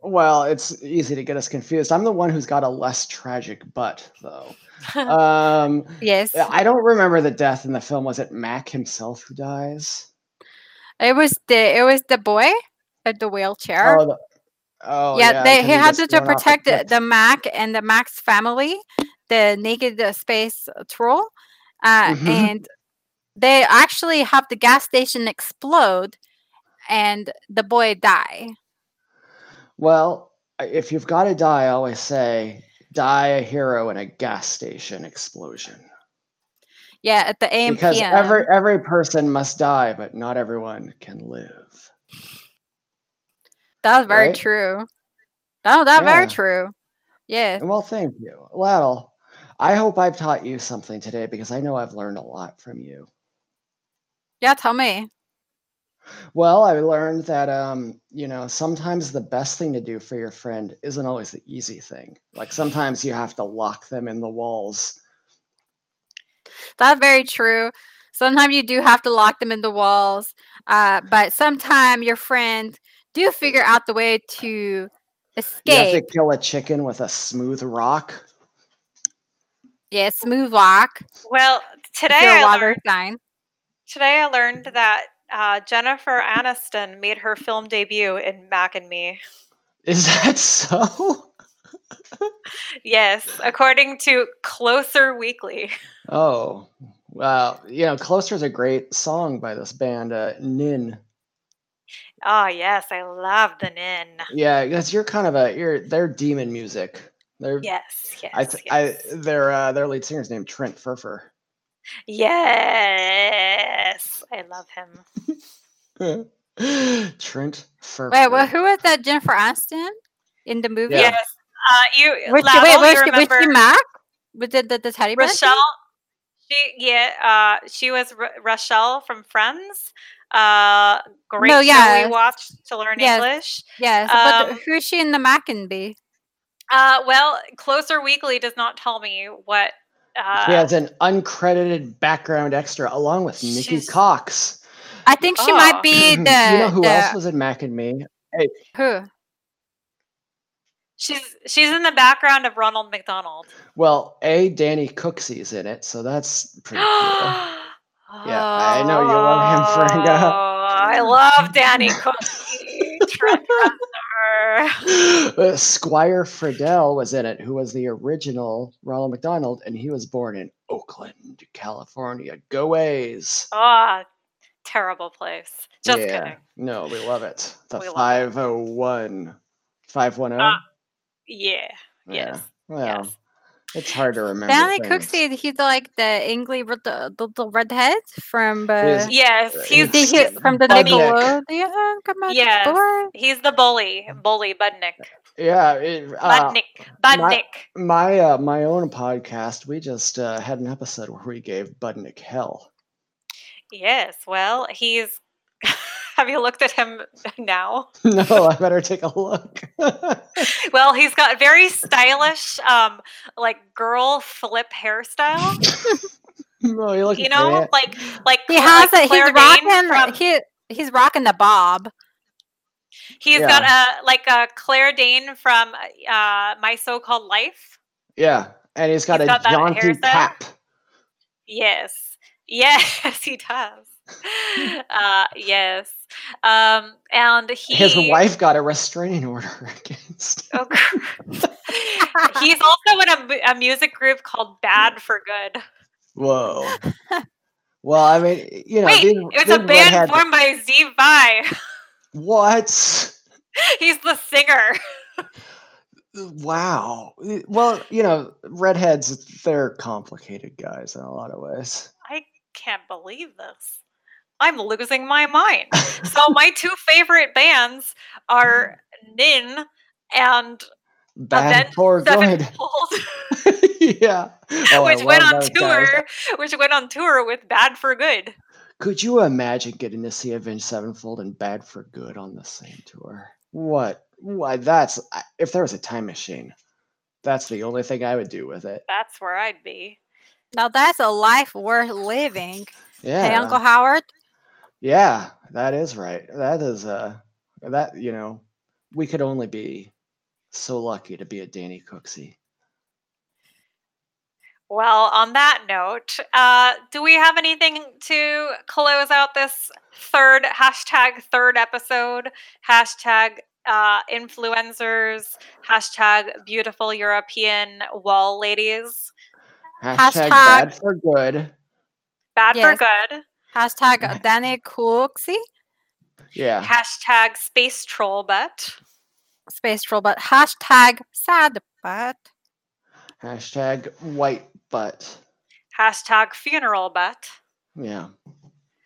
Well, it's easy to get us confused. I'm the one who's got a less tragic butt, though. Um, Yes, I don't remember the death in the film. Was it Mac himself who dies? it was the it was the boy at the wheelchair. Oh, the, oh yeah, yeah, they, he had to, to thrown off the protect the, the Mac and the Mac's family, the naked uh, space uh, troll, uh, Mhm. and they actually have the gas station explode, and the boy die. Well, if you've got to die, I always say die a hero in a gas station explosion. Yeah, at the AM Because every every person must die, but not everyone can live. That was very Right? true. Oh, that very true. Yes. Well, thank you, Well, I hope I've taught you something today because I know I've learned a lot from you. Yeah, tell me. Well, I learned that um, you know, sometimes the best thing to do for your friend isn't always the easy thing. Like sometimes you have to lock them in the walls. That's very true. Sometimes you do have to lock them in the walls, uh, but sometimes your friend do figure out the way to escape. You have escape. to kill a chicken with a smooth rock. Yeah, smooth rock. Well, today I learned sign. today I learned that uh, Jennifer Aniston made her film debut in Mac and Me. Is that so? Yes, according to Closer Weekly. Oh, well, you know, Closer is a great song by this band, uh, Nin. Oh yes, I love the Nin. Yeah, because you're kind of a you're they're demon music. They're Yes, yes, I, th- yes. I their uh, their lead singer's named Trent Furfur. yes, I love him. Trent Furfur. Wait, well, who was that Jennifer Aniston in the movie? Yeah. Yes, uh, you. Was she, Lavelle, wait, you was she, was remember she Mac? Was it the, the teddy bear? thing? Rochelle? She yeah, uh, she was R- Rochelle from Friends. Uh, great No, show yeah. we watched to learn Yes. English. Yes, but Um, who's she in the Mac and Me? Uh, well, Closer Weekly does not tell me what. Uh, She has an uncredited background extra along with Nikki Cox. I think she Oh. might be the. you know who the- else was in Mac and Me? Who? she's she's in the background of Ronald McDonald. Well, A. Danny Cooksey's in it, so that's pretty cool. Yeah, I know you love him, Fringa. Oh, I love Danny Cookie. Uh, Squire Fridell was in it, who was the original Ronald McDonald, and he was born in Oakland, California. Go A's! Oh, terrible place. Just yeah. kidding. No, we love it. The We love it. 501. 510? Uh, Yeah. yeah. Yes. Well, yes. It's hard to remember. Stanley things. Cooksey, he's like the angry with the, the, the redhead from uh, Yes. He's, the he's from the Nickelodeon. Come on, yes. He's the bully. Bully Budnick. Yeah. It, uh, Budnick. Budnick. my uh, my own podcast, we just uh, had an episode where we gave Budnick hell. Yes. Well, he's. Have you looked at him now? no, I better take a look. Well, he's got very stylish, um, like girl flip hairstyle. no, you look You know, like like He has like a, he's Claire rocking from- he, he's rocking the bob. He's got a like a Claire Dane from uh, My So-Called Life. Yeah, and he's got He's a got jaunty hairstyle? cap. Yes, yes, he does. uh, yes, um, and he His wife got a restraining order against. Oh, he's also in a, a music group called Bad for Good. Whoa. Well, I mean, you know, Wait, these, it's a band formed by Steve Vai. What? He's the singer. Wow. Well, you know, redheads, they're complicated guys in a lot of ways. I can't believe this. I'm losing my mind. So my two favorite bands are mm. Nin and Bad Avenged for good. Yeah. Oh, I which went on those guys. tour, which went on tour with Bad for Good. Could you imagine getting to see Avenged Sevenfold and Bad for Good on the same tour? What? Why? That's if there was a time machine. That's the only thing I would do with it. That's where I'd be. Now that's a life worth living. Yeah. Hey, Uncle Howard. Yeah, that is right. That is uh that you know, we could only be so lucky to be a Danny Cooksey. Well, on that note, uh, do we have anything to close out this third hashtag third episode? Hashtag uh, influencers, hashtag beautiful European wall ladies, Hashtag, Hashtag- bad for good. bad Yes. for good, Hashtag Danny Cooksey. Yeah. hashtag space troll butt, Space troll, but hashtag sad butt. Hashtag white butt. hashtag funeral butt. Yeah.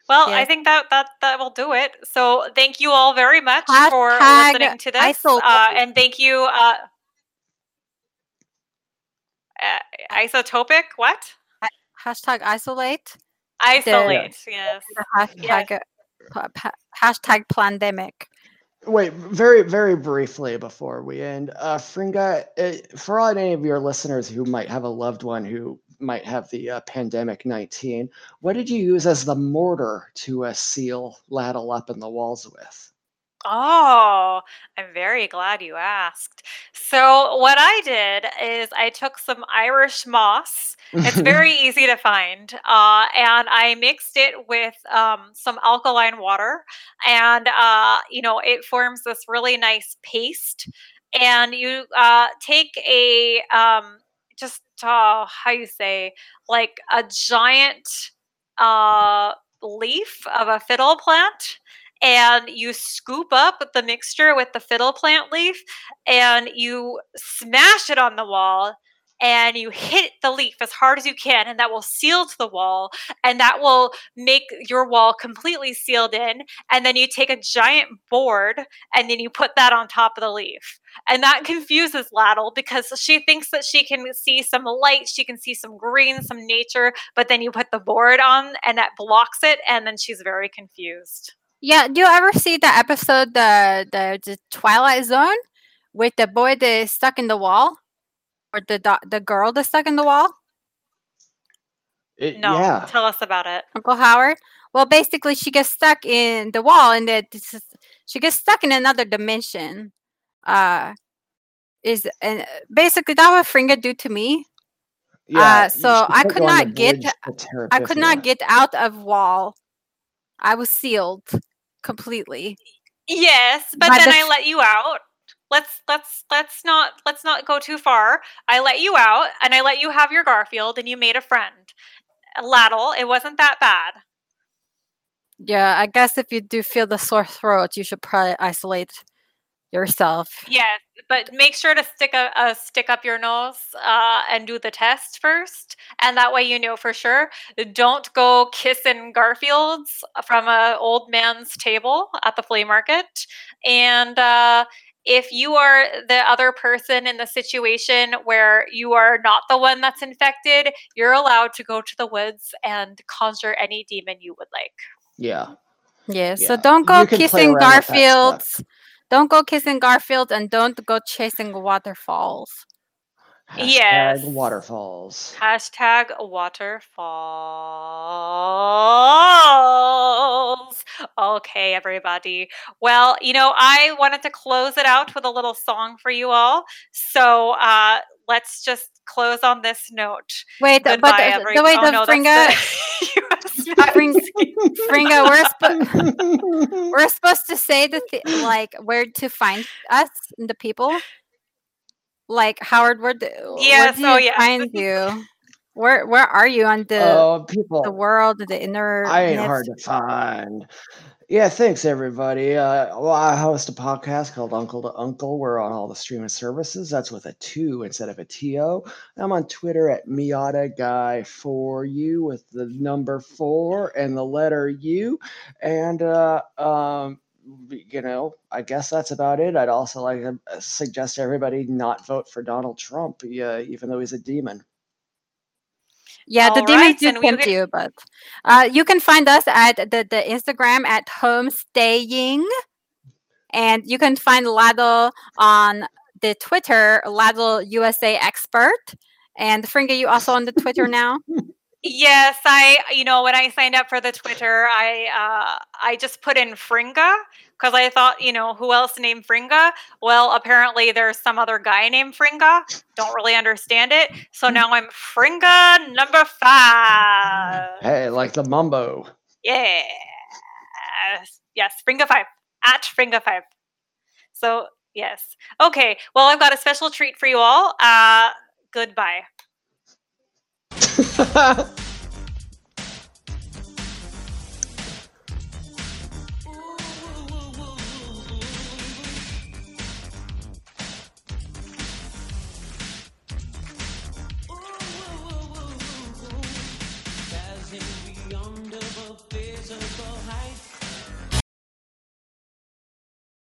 Well, I think that that that will do it. So thank you all very much for listening to this, iso- uh, and thank you. Uh, uh, isotopic what? Hashtag isolate. Isolate. Yes. Hashtag, uh, pa- pa- hashtag pandemic. Wait, very, very briefly before we end, uh, Fringa, uh, for all any of your listeners who might have a loved one who might have the uh, pandemic 19, what did you use as the mortar to uh, seal Laddle up in the walls with? Oh, I'm very glad you asked. So what I did is I took some Irish moss. It's very easy to find, uh, and I mixed it with um, some alkaline water, and uh, you know it forms this really nice paste. and you uh, take a um, just uh, how you say like a giant uh, leaf of a fiddle plant and you scoop up the mixture with the fiddle plant leaf and you smash it on the wall and you hit the leaf as hard as you can and that will seal to the wall and that will make your wall completely sealed in and then you take a giant board and then you put that on top of the leaf and that confuses Laddle because she thinks that she can see some light, she can see some green, some nature, but then you put the board on and that blocks it, and then she's very confused. Yeah, do you ever see the episode the the, the Twilight Zone with the boy that is stuck in the wall? Or the do- the girl that's stuck in the wall? It- No, yeah. tell us about it. Uncle Howard? Well, basically, she gets stuck in the wall, and that she gets stuck in another dimension. Uh, is and uh, basically that what Fringa do to me. Yeah, uh, so I could you on the not get- bridge to Terra I could not get out of wall. I was sealed completely. Yes, but then the I f- let you out. Let's let's let's not let's not go too far. I let you out and I let you have your Garfield and you made a friend. Laddle, it wasn't that bad. Yeah, I guess if you do feel the sore throat, you should probably isolate yourself. Yes, but make sure to stick a, a stick up your nose uh, and do the test first, and that way you know for sure. Don't go kissing Garfields from a old man's table at the flea market. And uh, if you are the other person in the situation where you are not the one that's infected, you're allowed to go to the woods and conjure any demon you would like. Yeah. Yeah, so don't go you can play kissing around with. Garfields. Don't go kissing Garfield and don't go chasing waterfalls. Hashtag Yes. waterfalls. Hashtag waterfalls. Okay, everybody. Well, you know, I wanted to close it out with a little song for you all. So uh, let's just close on this note. Wait, uh, but Goodbye, the, every- the way oh, the no, Fringa, that's Fring- Magazine. Fringa, we're, spo- we're supposed to say the th- like where to find us, and the people. Like Howard, where do, Yeah, where do so you yeah, find you? Where where are you on the oh, people. the world, the inner? I ain't myths? hard to find. Yeah, thanks everybody. Uh, well, I host a podcast called Uncle to Uncle. We're on all the streaming services. That's with a two instead of a to. I'm on Twitter at Miata Guy for you with the number four and the letter U. And uh, um, you know, I guess that's about it. I'd also like to uh, suggest everybody not vote for Donald Trump, yeah, even though he's a demon. Yeah, the All demons right, we tempt you, but uh, you can find us at the, the Instagram at homestaying, and you can find Laddle on the Twitter, Laddle USA Expert. And Fringa, you also on the Twitter now? Yes, I you know when I signed up for the Twitter, I uh, I just put in Fringa because I thought you know who else named Fringa. Well, apparently there's some other guy named Fringa. Don't really understand it, so now I'm Fringa number five. Hey, like the mumbo. Yes, yes, Fringa five at Fringa five. So yes, okay. Well, I've got a special treat for you all. Uh, goodbye.